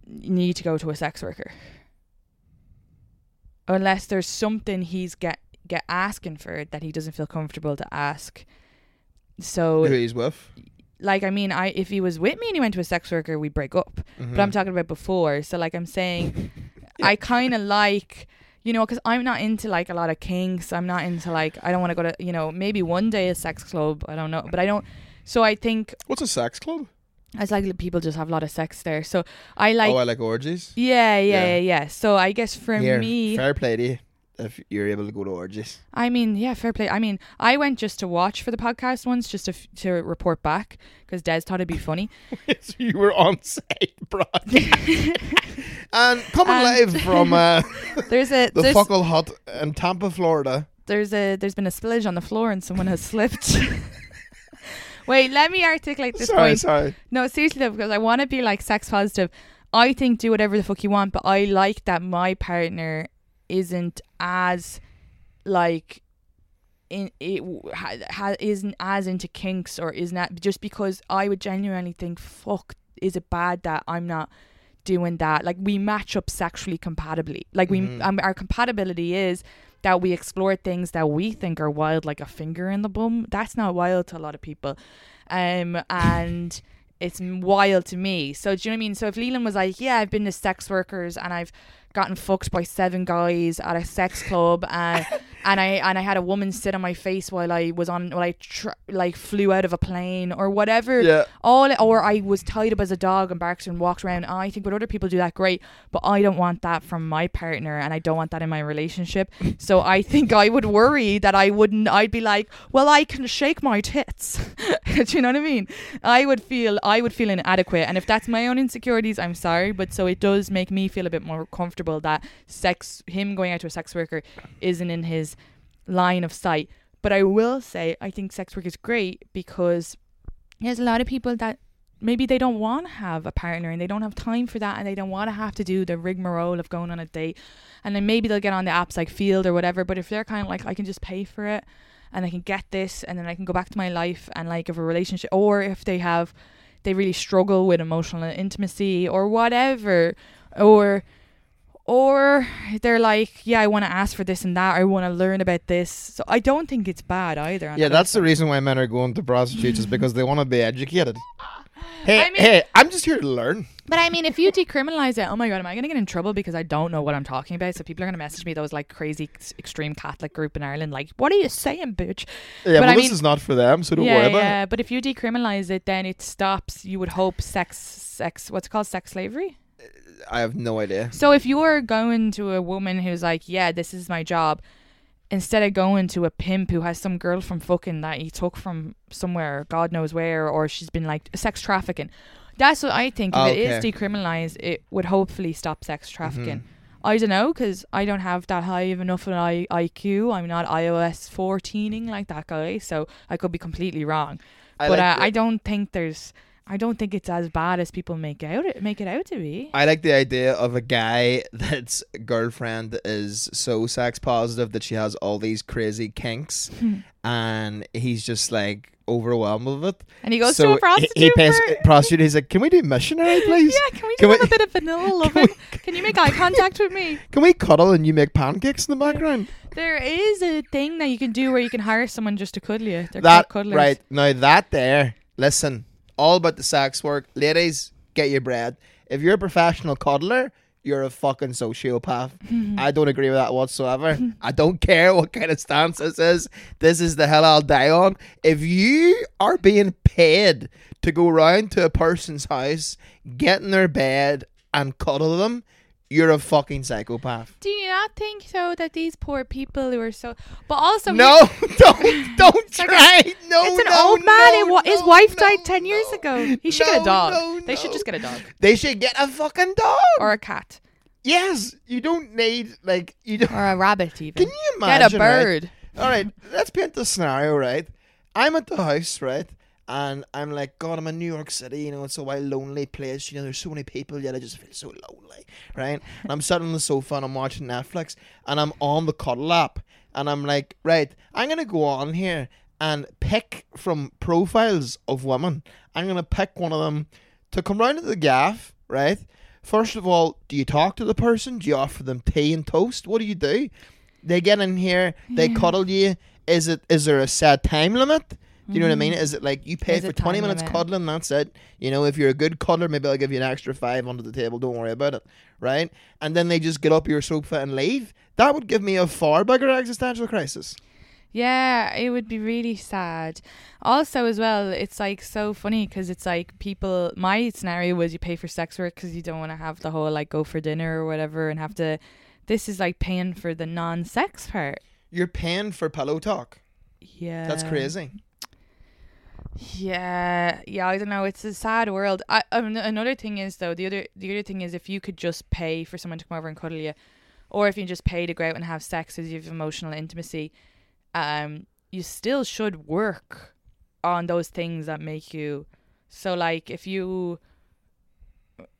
Speaker 1: need to go to a sex worker? Unless there's something he's get get asking for that he doesn't feel comfortable to ask. So,
Speaker 2: Who he's with?
Speaker 1: like, I mean, I if he was with me and he went to a sex worker, we'd break up.
Speaker 2: Mhm.
Speaker 1: But I'm talking about before. So, like, I'm saying, [laughs] I kind of like, you know, because I'm not into like a lot of kinks. I'm not into like, I don't want to go to, you know, maybe one day a sex club. I don't know. But I don't. So I think
Speaker 2: What's a sex club?
Speaker 1: it's like people just have a lot of sex there. So I like,
Speaker 2: oh, I like orgies.
Speaker 1: yeah, yeah,
Speaker 2: Yeah.
Speaker 1: yeah, yeah. So I guess for
Speaker 2: Here,
Speaker 1: me,
Speaker 2: fair play to you if you're able to go to orgies.
Speaker 1: I mean, yeah, fair play. I mean, I went just to watch for the podcast once, just to, f- to report back because Des thought it'd be funny. [laughs]
Speaker 2: so you were on site, [laughs] bro. [laughs] and coming
Speaker 1: Um,
Speaker 2: live from uh,
Speaker 1: There's a
Speaker 2: the
Speaker 1: there's,
Speaker 2: Fuckle Hut in Tampa, Florida.
Speaker 1: there's a there's been a spillage on the floor and someone has slipped. Wait, let me articulate this
Speaker 2: sorry,
Speaker 1: point.
Speaker 2: sorry.
Speaker 1: No, seriously though, because I want to be like sex positive. I think do whatever the fuck you want, but I like that my partner isn't as like in it ha, ha, isn't as into kinks or isn't that just because I would genuinely think fuck is it bad that I'm not doing that like we match up sexually compatibly like we
Speaker 2: Mhm.
Speaker 1: um, our compatibility is that we explore things that we think are wild like a finger in the bum that's not wild to a lot of people. Um and it's wild to me. So do you know what I mean? So if Leland was like yeah I've been to sex workers and I've gotten fucked by seven guys at a sex club and and I and I had a woman sit on my face while I was on while I tr- like flew out of a plane or whatever.
Speaker 2: Yeah.
Speaker 1: All or I was tied up as a dog and barked and walked around. I think when other people do that, great, but I don't want that from my partner, and I don't want that in my relationship. [laughs] so I think I would worry that I wouldn't. I'd be like, well, I can shake my tits. [laughs] do you know what I mean? I would feel I would feel inadequate, and if that's my own insecurities, I'm sorry, but so it does make me feel a bit more comfortable that sex, him going out to a sex worker, isn't in his line of sight. But I will say, I think sex work is great because there's a lot of people that maybe they don't want to have a partner and they don't have time for that and they don't want to have to do the rigmarole of going on a date. And then maybe they'll get on the apps like Feeld or whatever. But if they're kind of like, I can just pay for it and I can get this and then I can go back to my life and like if a relationship, or if they have, they really struggle with emotional intimacy or whatever, or or they're like, yeah, I want to ask for this and that, I want to learn about this. So I don't think it's bad either.
Speaker 2: Yeah, that's the reason why men are going to prostitutes is because they want to be educated. [laughs] Hey,
Speaker 1: I mean-
Speaker 2: hey, I'm just here to learn.
Speaker 1: But I mean, if you decriminalize it, oh my god, am I going to get in trouble because I don't know what I'm talking about? So people are going to message me those like crazy extreme Catholic group in Ireland, like, what are you saying, bitch?
Speaker 2: Yeah,
Speaker 1: But
Speaker 2: but
Speaker 1: I
Speaker 2: this
Speaker 1: mean-
Speaker 2: is not for them, so don't
Speaker 1: yeah,
Speaker 2: worry about
Speaker 1: yeah.
Speaker 2: it.
Speaker 1: But if you decriminalize it, then it stops. You would hope sex, sex, what's it called sex slavery.
Speaker 2: I have no idea.
Speaker 1: So if you're going to a woman who's like, yeah, this is my job, instead of going to a pimp who has some girl from fucking that he took from somewhere, God knows where, or she's been like sex trafficking. That's what I think. If it is
Speaker 2: Okay.
Speaker 1: decriminalized, it would hopefully stop sex trafficking.
Speaker 2: Mhm.
Speaker 1: I don't know because I don't have that high of enough an I- IQ. I'm not iOS 14ing like that guy, so I could be completely wrong.
Speaker 2: I
Speaker 1: but
Speaker 2: like
Speaker 1: uh, I don't think there's. I don't think it's as bad as people make out it make it out to be.
Speaker 2: I like the idea of a guy [laughs] that's girlfriend is so sex positive that she has all these crazy kinks, hmm. and he's just like overwhelmed with it.
Speaker 1: And he goes
Speaker 2: so
Speaker 1: to a prostitute.
Speaker 2: He, pays
Speaker 1: for-
Speaker 2: prostitute. He's like, "Can we do missionary, [laughs] please?
Speaker 1: Yeah, can we
Speaker 2: Can
Speaker 1: have
Speaker 2: we-
Speaker 1: a bit of vanilla [laughs] loving? Can you make eye contact with me?
Speaker 2: Can we cuddle and you make pancakes in the background?"
Speaker 1: There is a thing that you can do where you can hire someone just to cuddle you. They're
Speaker 2: that
Speaker 1: cuddlers.
Speaker 2: right now, that there. Listen, all about the sex work, ladies. Get your bread. If you're a professional cuddler, you're a fucking sociopath. [laughs] I don't agree with that whatsoever. I don't care what kind of stance this is. This is the hell I'll die on. If you are being paid to go round to a person's house, get in their bed and cuddle them, you're a fucking psychopath.
Speaker 1: Do you not think so that these poor people who are so, but also
Speaker 2: No, [laughs] don't, don't
Speaker 1: like
Speaker 2: try. no,
Speaker 1: it's an
Speaker 2: no,
Speaker 1: old man.
Speaker 2: no,
Speaker 1: wa- his wife
Speaker 2: no,
Speaker 1: died ten years ago. He should get a dog.
Speaker 2: no,
Speaker 1: they should just get a dog
Speaker 2: They should get a fucking dog.
Speaker 1: or a cat
Speaker 2: yes, you don't need like you don't.
Speaker 1: or a rabbit even.
Speaker 2: Can you imagine?
Speaker 1: get a
Speaker 2: right?
Speaker 1: bird?
Speaker 2: All right, let's paint the scenario. Right, I'm at the house, right, and I'm like, God, I'm in New York City. You know, it's a wild, lonely place. You know, there's so many people, yet I just feel so lonely, right? And I'm sitting on the sofa and I'm watching Netflix, and I'm on the cuddle app, and I'm like, right, I'm gonna go on here and pick from profiles of women. I'm gonna pick one of them to come round to the gaff, right? First of all, do you talk to the person? Do you offer them tea and toast? What do you do? They get in here, they cuddle you. Is it is there a set time limit? Do you know what I mean? Mm-hmm. Is it like you pay
Speaker 1: Is
Speaker 2: for twenty minutes
Speaker 1: limit?
Speaker 2: cuddling, that's it. You know, if you're a good cuddler, maybe I'll give you an extra five under the table, don't worry about it. Right? And then they just get up your sofa and leave. That would give me a far bigger existential crisis.
Speaker 1: Yeah, it would be really sad. Also, as well, it's like so funny because it's like people. My scenario was you pay for sex work because you don't want to have the whole like go for dinner or whatever and have to. This is like paying for the non-sex part.
Speaker 2: You're paying for pillow talk.
Speaker 1: Yeah,
Speaker 2: That's crazy.
Speaker 1: Yeah, yeah. I don't know. It's a sad world. I, um, another thing is though the other the other thing is if you could just pay for someone to come over and cuddle you, or if you just pay to go out and have sex as you have emotional intimacy, um, you still should work on those things that make you. So like if you.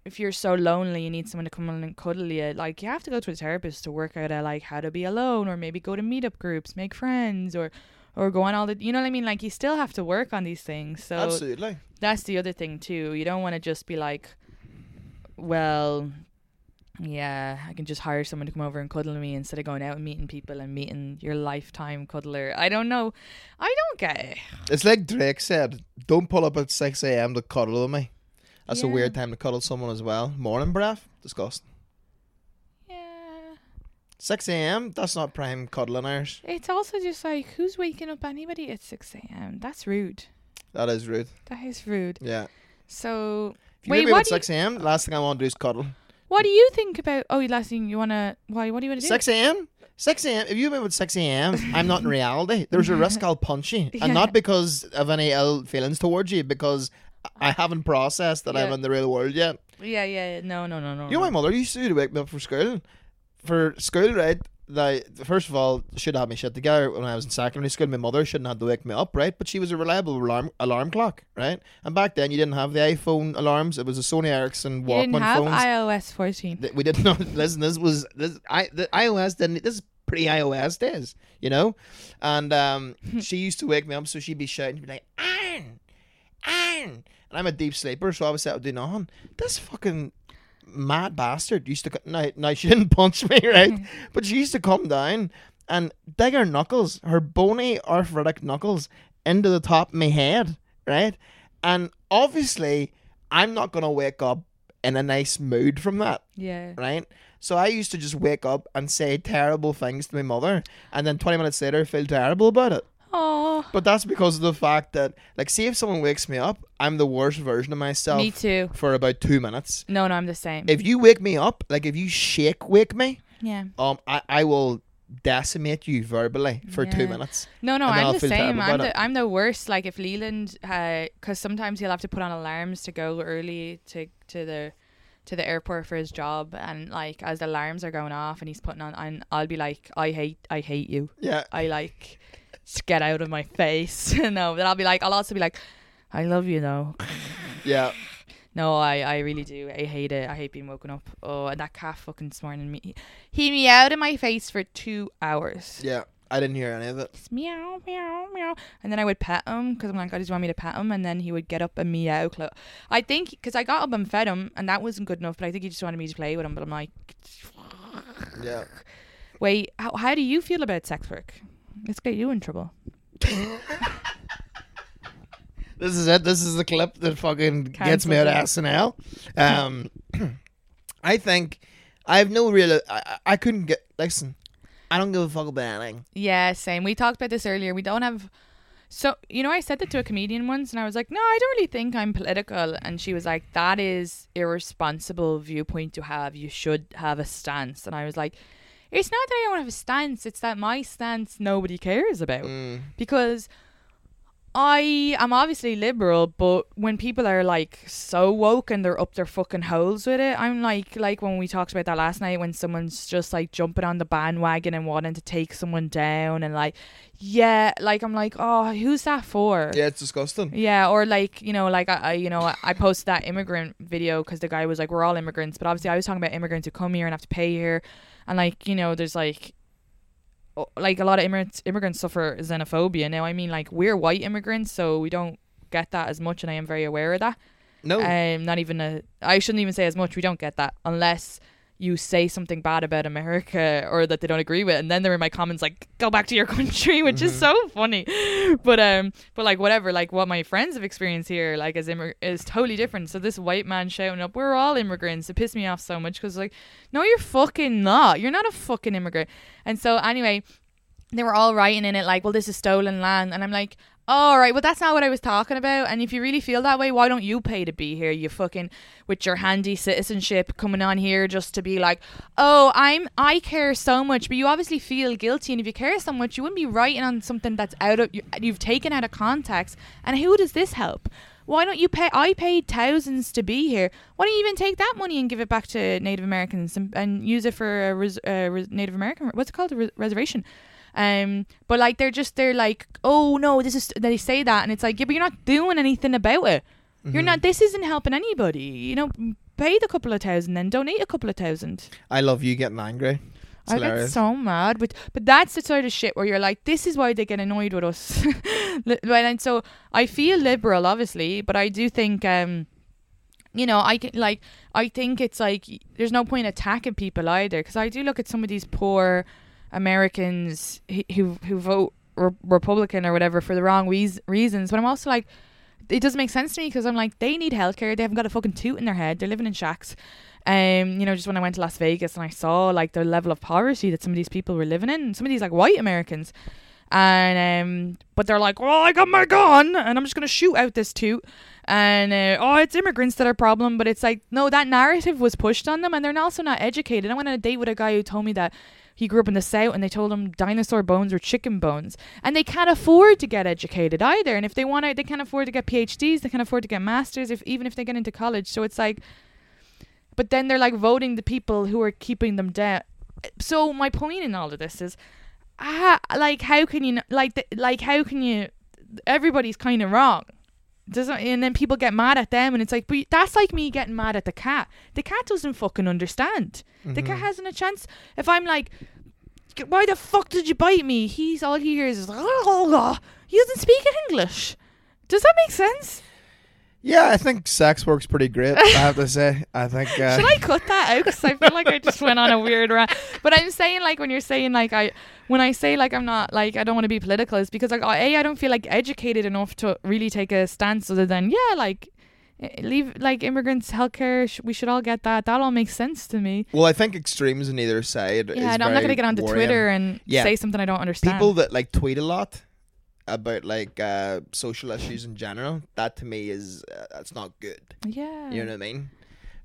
Speaker 1: If you're so lonely, you need someone to come in and cuddle you. Like you have to go to a therapist to work out uh, like how to be alone, or maybe go to meetup groups, make friends, or or go on all the. You know what I mean? Like you still have to work on these things. So
Speaker 2: Absolutely.
Speaker 1: that's the other thing too. You don't want to just be like, well, yeah, I can just hire someone to come over and cuddle me instead of going out and meeting people and meeting your lifetime cuddler. I don't know. I don't get it.
Speaker 2: It's like Drake said, don't pull up at 6 a.m. to cuddle with me. That's a weird time to cuddle someone as well. Morning breath? Disgusting.
Speaker 1: Yeah.
Speaker 2: 6 a.m. That's not prime cuddling hours.
Speaker 1: It's also just like who's waking up anybody at six a.m. That's rude.
Speaker 2: That is rude.
Speaker 1: That is rude.
Speaker 2: Yeah.
Speaker 1: So
Speaker 2: If you
Speaker 1: Wait,
Speaker 2: wake me up at 6 a.m., last thing I want to do is cuddle.
Speaker 1: what do you think about? Oh, last thing you wanna? Why? What do you wanna do?
Speaker 2: 6 a.m. 6 a.m. If you wake me up at 6 a.m., I'm not in [laughs] reality. There's a risk I'll punch you,
Speaker 1: Yeah.
Speaker 2: and not because of any ill feelings towards you, because I haven't processed that I'm in the real world yet.
Speaker 1: Yeah, yeah. No, no, no, no.
Speaker 2: You know, my
Speaker 1: no.
Speaker 2: mother used to wake me up for school. For school, right? Like, first of all, should have my shit together when I was in secondary school. My mother shouldn't have to wake me up, right? But she was a reliable alarm alarm clock, right? And back then, you didn't have the iPhone alarms. It was a Sony Ericsson
Speaker 1: You
Speaker 2: Walkman
Speaker 1: didn't have
Speaker 2: phones.
Speaker 1: iOS 14.
Speaker 2: We did not [laughs] know listen. This was this I the iOS didn't. This is pre iOS days, you know, and um, [laughs] she used to wake me up, so she'd be shouting, she'd be like, "Anne, Anne," and I'm a deep sleeper, so I was settled doing on. This fucking mad bastard used to now now she [laughs] didn't punch me right, mm-hmm. but she used to come down and dig her knuckles, her bony arthritic knuckles, into the top of my head, right, and obviously I'm not gonna wake up in a nice mood from that
Speaker 1: Yeah.
Speaker 2: right? So I used to just wake up and say terrible things to my mother, and then 20 minutes later feel terrible about it.
Speaker 1: Oh,
Speaker 2: But that's because of the fact that, like, see if someone wakes me up, I'm the worst version of myself
Speaker 1: me too.
Speaker 2: for about two minutes.
Speaker 1: No, no, I'm the same.
Speaker 2: If you wake me up, like if you shake wake me,
Speaker 1: yeah.
Speaker 2: um, I, I will decimate you verbally for two minutes.
Speaker 1: No, no,
Speaker 2: then I'll
Speaker 1: I'm the same. I'm the I'm the worst. Like if Leland, because sometimes he'll have to put on alarms to go early to to the to the airport for his job, and like as the alarms are going off and he's putting on, and I'll be like, I hate, I hate you.
Speaker 2: Yeah.
Speaker 1: I like, get out of my face. [laughs] no, but I'll be like, I'll also be like, I love you though.
Speaker 2: Yeah. [laughs]
Speaker 1: No, I, I really do. I hate it. I hate being woken up. Oh, and that cat fucking this morning, me, he meowed in my face for two hours.
Speaker 2: Yeah. I didn't hear any of it.
Speaker 1: Just meow, meow, meow. And then I would pet him because I'm like, oh, I just want me to pet him. And then he would get up and meow. Clo- I think because I got up and fed him, and that wasn't good enough. But I think he just wanted me to play with him. But I'm like,
Speaker 2: Yeah.
Speaker 1: wait, how, how do you feel about sex work? Let's get you in trouble. [laughs] [laughs]
Speaker 2: This is it. This is the clip that fucking gets me out of. SNL. Um, [clears throat] I think I have no real. I, I I couldn't get. Listen, I don't give a fuck about anything.
Speaker 1: Yeah, same. We talked about this earlier. We don't have. So, you know, I said that to a comedian once, and I was like, no, I don't really think I'm political. And she was like, that is irresponsible viewpoint to have. You should have a stance. And I was like, it's not that I don't have a stance, it's that my stance nobody cares about.
Speaker 2: Mm.
Speaker 1: Because I am obviously liberal, but when people are like so woke and they're up their fucking holes with it, I'm like, like when we talked about that last night, when someone's just like jumping on the bandwagon and wanting to take someone down, and like, yeah, like I'm like, oh, who's that for?
Speaker 2: Yeah, it's disgusting.
Speaker 1: Yeah, or like you know, like I, I you know, I- posted that immigrant video because the guy was like, "We're all immigrants," but obviously I was talking about immigrants who come here and have to pay here, and like you know, there's like, like a lot of immigrants immigrants suffer xenophobia. Now, I mean, like we're white immigrants, so we don't get that as much, and I am very aware of that.
Speaker 2: No.
Speaker 1: Um, not even a, I shouldn't even say as much. We don't get that unless you say something bad about America or that they don't agree with, and then they're in my comments like, "Go back to your [laughs] country," which is so funny. But um, but like whatever, like what my friends have experienced here, like as immig- is totally different. So this white man shouting up, "We're all immigrants," it pissed me off so much because like, no, you're fucking not. You're not a fucking immigrant. And so anyway, they were all writing in it like, well, this is stolen land. And I'm like, all right, well, that's not what I was talking about. And if you really feel that way, why don't you pay to be here? You fucking, with your handy citizenship coming on here just to be like, oh, I'm, I care so much, but you obviously feel guilty. And if you care so much, you wouldn't be writing on something that's out of, you, you've taken out of context. And who does this help? Why don't you pay? I paid thousands to be here. Why don't you even take that money and give it back to Native Americans and, and use it for a res, uh, res, Native American? What's it called? A res- reservation. Um, but like they're just they're like, oh no, this is they say that, and it's like, yeah, but you're not doing anything about it. You're not. This isn't helping anybody. You know, pay the couple of thousand, then donate a couple of thousand.
Speaker 2: I love you getting angry. It's
Speaker 1: I get so mad, but but that's the sort of shit where you're like, this is why they get annoyed with us. [laughs] And so I feel liberal, obviously, but I do think, um, you know, I can like, I think it's like there's no point attacking people either, because I do look at some of these poor Americans who who, vote re- Republican or whatever for the wrong reas reasons, but I'm also like. it doesn't make sense to me because I'm like, they need healthcare. They haven't got a fucking toot in their head. They're living in shacks. Um, you know, just when I went to Las Vegas and I saw like the level of poverty that some of these people were living in, some of these like white Americans, and um, but they're like, well, I got my gun and I'm just gonna shoot out this toot, and uh, oh, it's immigrants that are problem, but it's like no, that narrative was pushed on them, and they're also not educated. I went on a date with a guy who told me that he grew up in the south and they told him dinosaur bones were chicken bones. And they can't afford to get educated either. And if they want to they can't afford to get phds they can't afford to get masters if even if they get into college. So it's like but then they're like voting the people who are keeping them down. So my point in all of this is ah, like how can you like like how can you everybody's kind of wrong doesn't and then people get mad at them and it's like but that's like me getting mad at the cat. The cat doesn't fucking understand. The cat mm-hmm. hasn't a chance. If i'm like why the fuck did you bite me? He's all he hears is he doesn't speak english. Does that make sense
Speaker 2: Yeah, I think sex works pretty great. I have to say. [laughs] I think. Uh,
Speaker 1: Should I cut that out? Because I feel like I just went on a weird rant. But I'm saying like when you're saying like I, when I say like I'm not like I don't want to be political, it's because like a I don't feel like educated enough to really take a stance other than yeah like eh, leave like immigrants healthcare sh- we should all get that that all makes sense to me.
Speaker 2: well, I think extremes on either side.
Speaker 1: Yeah, I'm not gonna get onto
Speaker 2: worrying.
Speaker 1: Twitter and
Speaker 2: Yeah.
Speaker 1: say something I don't understand.
Speaker 2: People that like tweet a lot about like uh, social issues in general. That to me is uh, that's not good.
Speaker 1: yeah,
Speaker 2: You know what I mean?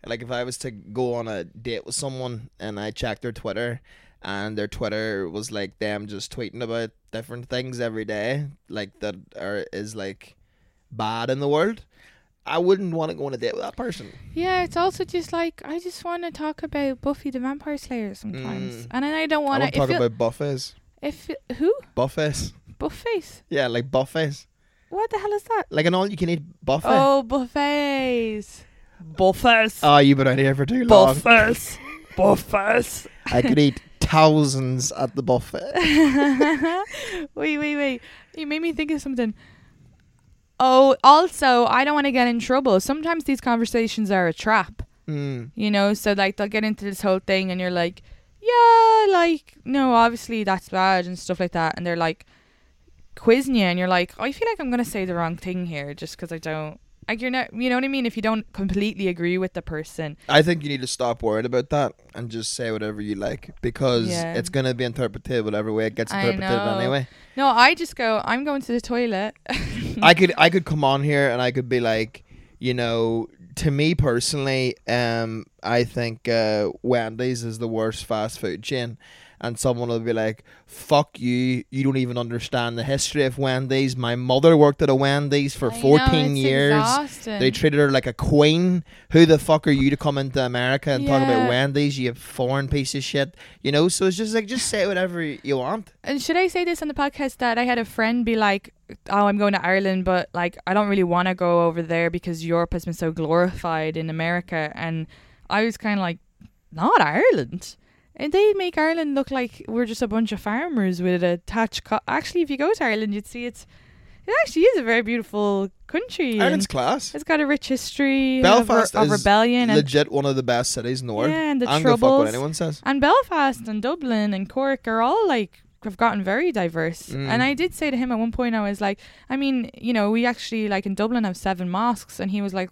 Speaker 2: Like if I was to go on a date with someone and I checked their Twitter and their Twitter was like them just tweeting about different things every day, like that are is like bad in the world. I wouldn't want to go on a date with that person.
Speaker 1: yeah. It's also just like I just want to talk about Buffy the Vampire Slayer sometimes,
Speaker 2: Mm.
Speaker 1: and then I don't want to
Speaker 2: talk about buffets.
Speaker 1: if who
Speaker 2: Buffets.
Speaker 1: Buffets?
Speaker 2: Yeah, like buffets.
Speaker 1: What the hell is that?
Speaker 2: Like an all you can eat buffet.
Speaker 1: Oh, buffets. Buffets.
Speaker 2: Oh, you've been out here for too long.
Speaker 1: buffets. [laughs] buffets.
Speaker 2: I could eat thousands at the buffet. [laughs]
Speaker 1: wait, wait, wait. You made me think of something. Oh, also, I don't want to get in trouble. Sometimes these conversations are a trap,
Speaker 2: Mm.
Speaker 1: you know? So, like, they'll get into this whole thing and you're like, yeah, like, no, obviously that's bad and stuff like that. And they're like, quizzing you and you're like, I feel like I'm going to say the wrong thing here just because I don't. Like, you're not, you know what I mean? If you don't completely agree with the person,
Speaker 2: I think you need to stop worrying about that and just say whatever you like because
Speaker 1: Yeah.
Speaker 2: it's gonna be interpreted whatever way it gets interpreted anyway.
Speaker 1: No, I just go, I'm going to the toilet. [laughs]
Speaker 2: I could I could come on here and I could be like, you know, to me personally, um, I think uh, Wendy's is the worst fast food chain. And someone will be like, "Fuck you! You don't even understand the history of Wendy's. My mother worked at a Wendy's for
Speaker 1: I
Speaker 2: 14
Speaker 1: it's
Speaker 2: years.
Speaker 1: exhausting.
Speaker 2: They treated her like a queen. Who the fuck are you to come into America and talk about Wendy's? You foreign piece of shit. You know. So it's just like just say whatever you want.
Speaker 1: And should I say this on the podcast that I had a friend be like, "Oh, I'm going to Ireland, but like I don't really want to go over there because Europe has been so glorified in America." And I was kind of like, "Not Ireland." And they make Ireland look like we're just a bunch of farmers with a thatched. Co- actually, if you go to Ireland, you'd see it's it actually is a very beautiful country.
Speaker 2: Ireland's class.
Speaker 1: it's got a rich history
Speaker 2: Belfast
Speaker 1: of, re- of
Speaker 2: is
Speaker 1: rebellion and
Speaker 2: Legit one of the best cities in the world.
Speaker 1: Yeah, and the
Speaker 2: I fuck what anyone says.
Speaker 1: And Belfast and Dublin and Cork are all like have gotten very diverse.
Speaker 2: Mm.
Speaker 1: And I did say to him at one point, I was like, I mean, you know, we actually like in Dublin have seven mosques, and he was like,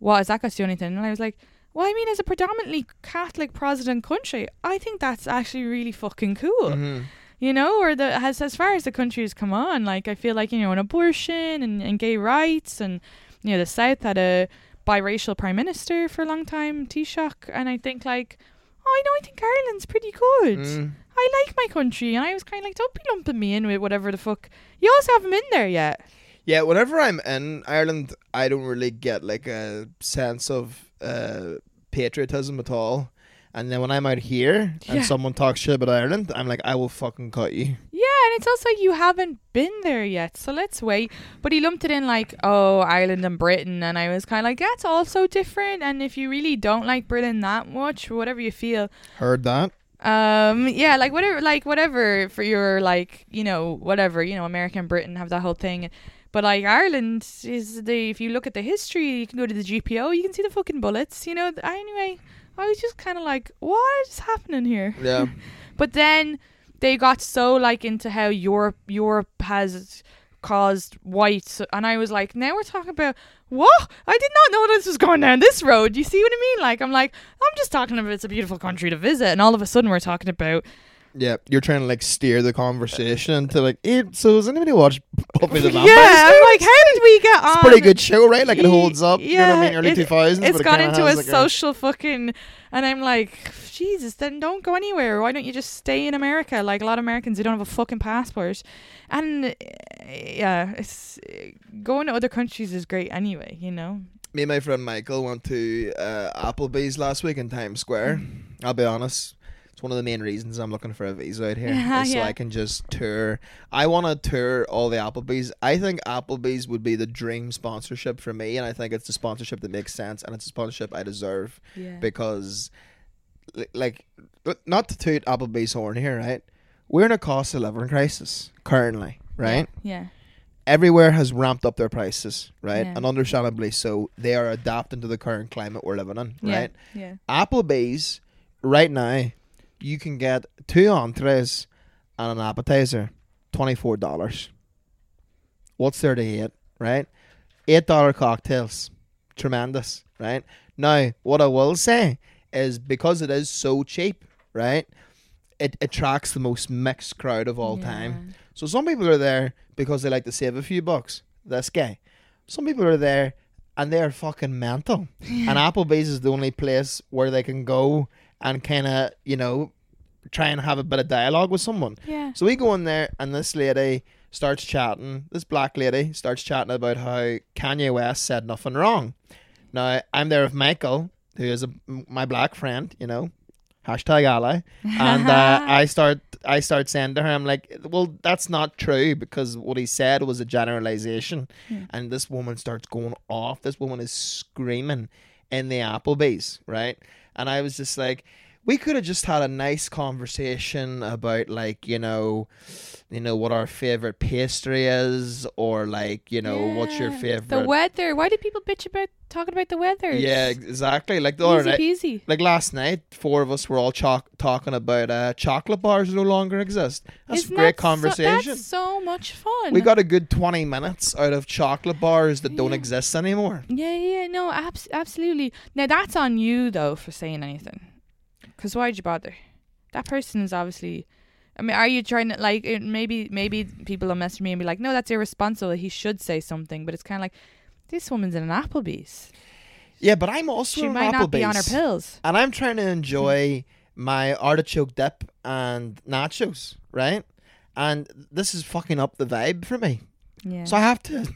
Speaker 1: "What is that got to do anything?" And I was like. Well, I mean, as a predominantly Catholic Protestant country, I think that's actually really fucking cool.
Speaker 2: Mhm.
Speaker 1: You know, or the as as far as the country has come on, like I feel like you know, an abortion and, and gay rights, and you know, the South had a biracial prime minister for a long time, Taoiseach, and I think like, oh, I know, I think Ireland's pretty good.
Speaker 2: Mm.
Speaker 1: I like my country, and I was kind of like, don't be lumping me in with whatever the fuck. You also haven't been there yet.
Speaker 2: Yeah, whenever I'm in Ireland, I don't really get like a sense of uh, patriotism at all. And then when I'm out here and
Speaker 1: Yeah.
Speaker 2: someone talks shit about Ireland, I'm like, I will fucking cut you.
Speaker 1: Yeah, and it's also like you haven't been there yet, so let's wait. But he lumped it in like, oh, Ireland and Britain, and I was kind of like, that's also different. And if you really don't like Britain that much, whatever you feel,
Speaker 2: Heard that?
Speaker 1: um, yeah, like whatever, like whatever for your like, you know, whatever, you know, America and Britain have that whole thing. But like Ireland is the, if you look at the history, you can go to the GPO, you can see the fucking bullets, you know. Anyway, I was just kind of like, what is happening here?
Speaker 2: Yeah. [laughs]
Speaker 1: But then they got so like into how Europe Europe has caused whites, and I was like, now we're talking about what? I did not know this was going down this road. You see what I mean? Like, I'm like, I'm just talking about it's a beautiful country to visit, and all of a sudden we're talking about
Speaker 2: Yeah, you're trying to like steer the conversation into like, hey, so has anybody watched Buffy the Vampire
Speaker 1: yeah.
Speaker 2: Slayer?
Speaker 1: I'm like, how did we get on?
Speaker 2: It's a pretty good show, right? Like it holds up. you know what I mean? Early
Speaker 1: it-
Speaker 2: two thousands.
Speaker 1: It's gone into a social fucking, and I'm like, Jesus, then don't go anywhere. Why don't you just stay in America? Like a lot of Americans who don't have a fucking passport, and uh, yeah, it's uh, going to other countries is great anyway. You know.
Speaker 2: Me and my friend Michael went to uh, Applebee's last week in Times Square. I'll be honest. It's one of the main reasons I'm looking for a visa out here. [laughs]
Speaker 1: Yeah,
Speaker 2: is so
Speaker 1: yeah.
Speaker 2: I can just tour. I want to tour all the Applebee's. I think Applebee's would be the dream sponsorship for me, and I think it's the sponsorship that makes sense, and it's a sponsorship I deserve
Speaker 1: Yeah.
Speaker 2: because, like, not to toot Applebee's horn here, right? We're in a cost of living crisis currently, right?
Speaker 1: Yeah.
Speaker 2: everywhere has ramped up their prices, right?
Speaker 1: Yeah.
Speaker 2: And understandably so. They are adapting to the current climate we're living in,
Speaker 1: Yeah.
Speaker 2: right?
Speaker 1: Yeah.
Speaker 2: Applebee's, right now, you can get two entrees and an appetizer, $24. What's there to hate, right? $8 cocktails, tremendous, right? Now, what I will say is because it is so cheap, right? It attracts the most mixed crowd of all time. So some people are there because they like to save a few bucks. This guy. Some people are there and they are fucking mental. [laughs] And Applebee's is the only place where they can go and kind of, you know, try and have a bit of dialogue with someone.
Speaker 1: Yeah.
Speaker 2: So we go in there and this lady starts chatting. This black lady starts chatting about how Kanye West said nothing wrong. Now I'm there with Michael, who is a, my black friend, you know, hashtag ally, and uh, [laughs] I start I start saying to her, I'm like, well, that's not true because what he said was a generalization,
Speaker 1: Yeah.
Speaker 2: and this woman starts going off. This woman is screaming in the Applebee's, right? And I was just like, we could have just had a nice conversation about like you know you know what our favorite pastry is or like you know what's your favorite
Speaker 1: The weather. Why do people bitch about talking about the weather?
Speaker 2: yeah exactly like the other night
Speaker 1: peasy.
Speaker 2: like last night four of us were all choc- talking about uh, chocolate bars no longer exist that's
Speaker 1: Isn't
Speaker 2: a great
Speaker 1: that so-
Speaker 2: conversation
Speaker 1: that's so much fun.
Speaker 2: we got a good 20 minutes out of chocolate bars that don't exist anymore
Speaker 1: Yeah, yeah, no, abs- absolutely. Now that's on you though for saying anything. Because why'd you bother? That person is obviously. I mean, are you trying to like it, maybe maybe people will message me and be like, no, that's irresponsible. He should say something, but it's kind of like this woman's in an Applebee's.
Speaker 2: yeah but i'm also
Speaker 1: she
Speaker 2: in
Speaker 1: might not be on her
Speaker 2: Applebee's.
Speaker 1: pills.
Speaker 2: and I'm trying to enjoy my artichoke dip and nachos, right? And this is fucking up the vibe for me.
Speaker 1: Yeah.
Speaker 2: So I have to,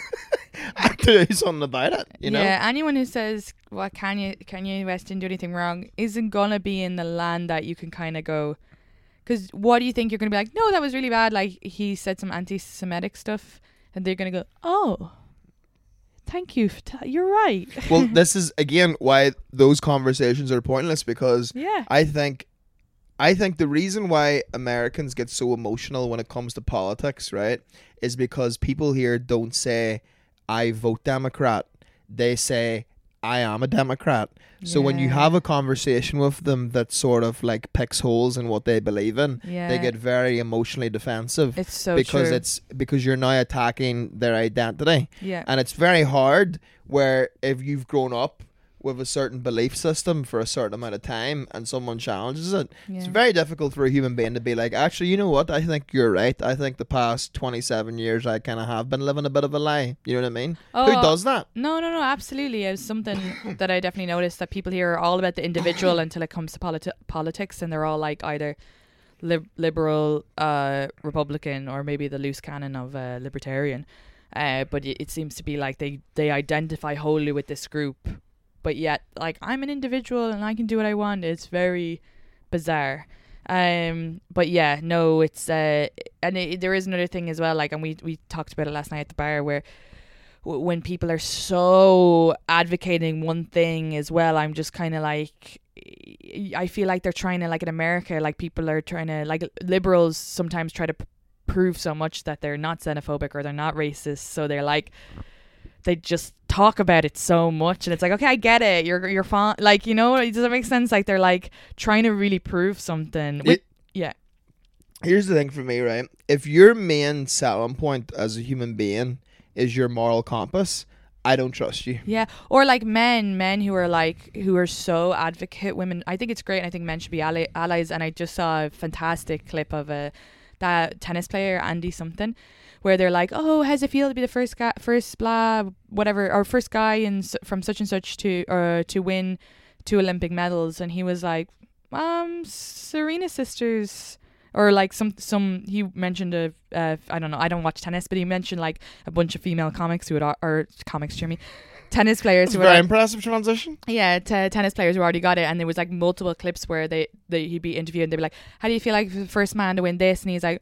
Speaker 2: [laughs] [laughs] I have to do something about it, uh, you know?
Speaker 1: Yeah, anyone who says well Kanye Kanye West didn't do anything wrong isn't gonna be in the land that you can kind of go. Because what do you think you're gonna be like? No, that was really bad. Like he said some anti-Semitic stuff, and they're gonna go, "Oh, thank you. For t- you're right." [laughs]
Speaker 2: Well, this is again why those conversations are pointless because
Speaker 1: yeah,
Speaker 2: I think, I think the reason why Americans get so emotional when it comes to politics, right, is because people here don't say, "I vote Democrat." They say, "I am a Democrat." So when you have a conversation with them that sort of like picks holes in what they believe in,
Speaker 1: yeah,
Speaker 2: they get very emotionally defensive
Speaker 1: it's so
Speaker 2: because
Speaker 1: true.
Speaker 2: it's because you're now attacking their identity.
Speaker 1: yeah,
Speaker 2: And it's very hard where if you've grown up with a certain belief system for a certain amount of time and someone challenges it, it's very difficult for a human being to be like, actually, you know what? I think you're right. I think the past 27 years I kind of have been living a bit of a lie. You know what I mean? Who
Speaker 1: Oh,
Speaker 2: does that?
Speaker 1: No, no, no, absolutely. It's something that I definitely noticed that people here are all about the individual until it comes to politi- politics, and they're all like either lib- liberal, uh, Republican, or maybe the loose cannon of uh, libertarian. Uh, but it, it seems to be like they they identify wholly with this group, but yet like I'm an individual and I can do what I want. It's very bizarre. Um, but yeah, no, it's uh, and it, there is another thing as well. Like, and we we talked about it last night at the bar where w- when people are so advocating one thing as well, I'm just kind of like, I feel like they're trying to like in America, like people are trying to like liberals sometimes try to p- prove so much that they're not xenophobic or they're not racist, so they're like. They just talk about it so much, and it's like, okay, I get it. You're you're fine. Like, you know, does that make sense? Like they're like trying to really prove something. With, yeah,
Speaker 2: here's the thing for me, right? If your main selling point as a human being is your moral compass, I don't trust you.
Speaker 1: Yeah, or like men, men who are like who are so advocate women. I think it's great, and I think men should be ally- allies. And I just saw a fantastic clip of a that tennis player Andy something, where they're like, "Oh, how's it feel to be the first guy, first blah, whatever, or first guy in from such and such to or to win two Olympic medals?" And he was like, "Um, Serena sisters." Or like some some he mentioned a uh, I don't know I don't watch tennis but he mentioned like a bunch of female comics who al- or comics Jimmy tennis players who
Speaker 2: a very
Speaker 1: had
Speaker 2: impressive transition.
Speaker 1: yeah, t- tennis players who already got it, and there was like multiple clips where they, they he'd be interviewed, and they'd be like, "How do you feel like the first man to win this?" And he's like,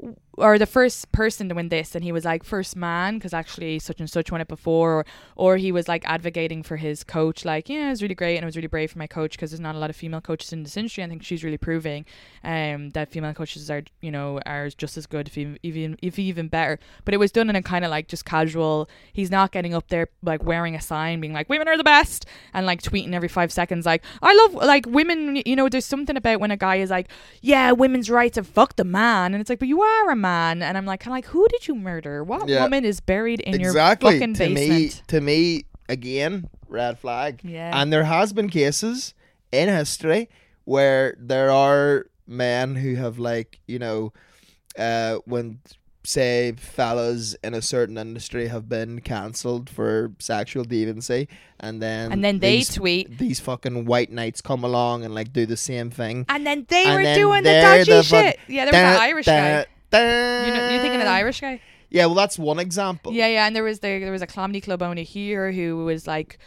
Speaker 1: "W- or the first person to win this, and he was like, first man," because actually such and such won it before, or or he was like advocating for his coach, like, "Yeah, it was really great, and it was really brave for my coach because there's not a lot of female coaches in this industry. I think she's really proving um that female coaches are you know are just as good, if even if even better." But it was done in a kind of like just casual. He's not getting up there like wearing a sign, being like, "Women are the best," and like tweeting every five seconds, like, "I love like women." You know, there's something about when a guy is like, "Yeah, women's rights and fuck the man," and it's like, "But you are a man," and I'm like, kind of like, who did you murder? What
Speaker 2: Yeah.
Speaker 1: woman is buried in
Speaker 2: exactly.
Speaker 1: your fucking
Speaker 2: to me,
Speaker 1: basement?
Speaker 2: to me, again, red flag.
Speaker 1: Yeah.
Speaker 2: And there has been cases in history where there are men who have like, you know, uh when say fellas in a certain industry have been cancelled for sexual deviancy and then
Speaker 1: and then they
Speaker 2: these,
Speaker 1: tweet.
Speaker 2: these fucking white knights come along and like do the same thing.
Speaker 1: And then they
Speaker 2: And
Speaker 1: were
Speaker 2: then
Speaker 1: doing the
Speaker 2: they're
Speaker 1: dodgy
Speaker 2: the fuck-
Speaker 1: shit. Yeah, there was an Irish guy. You know, you thinking of the Irish guy?
Speaker 2: Yeah, well that's one example.
Speaker 1: Yeah, yeah, and there was there, there was a comedy club owner here who was like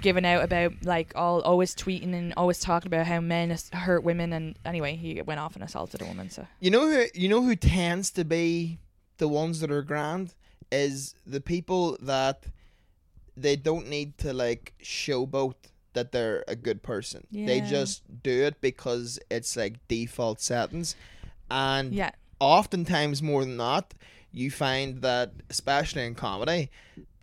Speaker 1: giving out about like all always tweeting and always talking about how men hurt women and anyway he went off and assaulted a woman so
Speaker 2: You know who you know who tends to be the ones that are grand is the people that they don't need to like showboat that they're a good person. They just do it because it's like default settings. And
Speaker 1: yeah
Speaker 2: oftentimes more than not, you find that especially in comedy,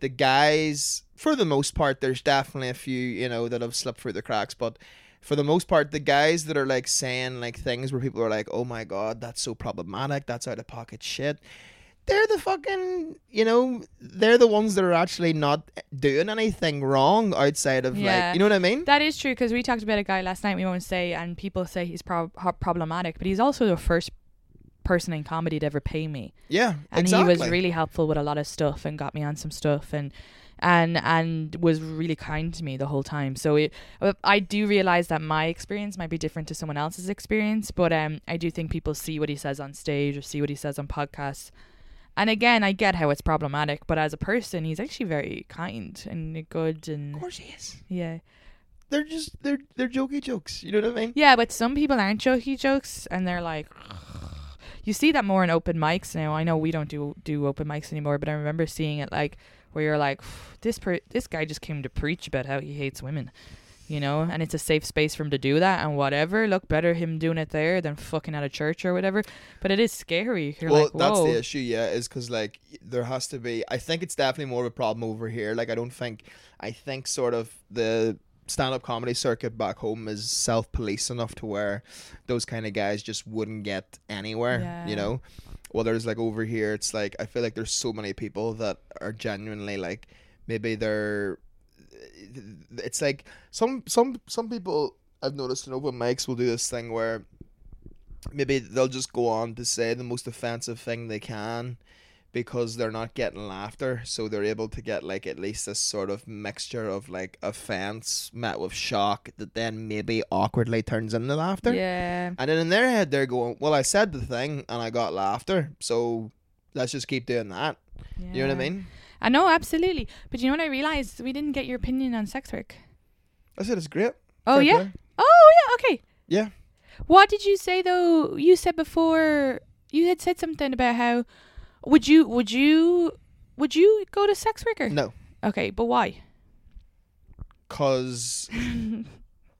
Speaker 2: the guys for the most part there's definitely a few, you know, that have slipped through the cracks, but for the most part the guys that are like saying like things where people are like, "Oh my god, that's so problematic. That's out of pocket shit." They're the fucking, you know, they're the ones that are actually not doing anything wrong outside of
Speaker 1: Yeah.
Speaker 2: like, you know what I mean?
Speaker 1: that is true because we talked about a guy last night we won't say and people say he's prob- problematic but he's also the first person in comedy to ever pay me
Speaker 2: Yeah,
Speaker 1: and
Speaker 2: exactly.
Speaker 1: he was really helpful with a lot of stuff and got me on some stuff and and and was really kind to me the whole time so it uh, i do realize that my experience might be different to someone else's experience but um i do think people see what he says on stage or see what he says on podcasts and again i get how it's problematic but as a person he's actually very kind and good
Speaker 2: Of
Speaker 1: and
Speaker 2: course he is.
Speaker 1: yeah
Speaker 2: They're just they're they're jokey jokes. You know what I mean?
Speaker 1: yeah but some people aren't jokey jokes and they're like you see that more in open mics now. I know we don't do do open mics anymore, but I remember seeing it like where you're like, this per- this guy just came to preach about how he hates women, you know, and it's a safe space for him to do that and whatever. Look, better him doing it there than fucking at a church or whatever. But it is scary. You're
Speaker 2: well,
Speaker 1: like,
Speaker 2: that's the issue, yeah, is because like there has to be. I think it's definitely more of a problem over here. Like I don't think, I think sort of the stand-up comedy circuit back home is self-police enough to where those kind of guys just wouldn't get anywhere.
Speaker 1: Yeah.
Speaker 2: You know, well, there's like over here, it's like I feel like there's so many people that are genuinely like maybe they're. It's like some some some people I've noticed in open mics will do this thing where maybe they'll just go on to say the most offensive thing they can because they're not getting laughter so they're able to get like at least this sort of mixture of like offense met with shock that then maybe awkwardly turns into laughter
Speaker 1: Yeah.
Speaker 2: and then in their head they're going well i said the thing and i got laughter so let's just keep doing that you know what i mean
Speaker 1: I know, absolutely. But you know what I realized? We didn't get your opinion on sex work.
Speaker 2: i said it's great
Speaker 1: Oh
Speaker 2: Fair
Speaker 1: yeah.
Speaker 2: play.
Speaker 1: Oh yeah. Okay.
Speaker 2: yeah
Speaker 1: What did you say though? You said before you had said something about how would you would you would you go to sex worker?
Speaker 2: no
Speaker 1: Okay, but why?
Speaker 2: cause [laughs]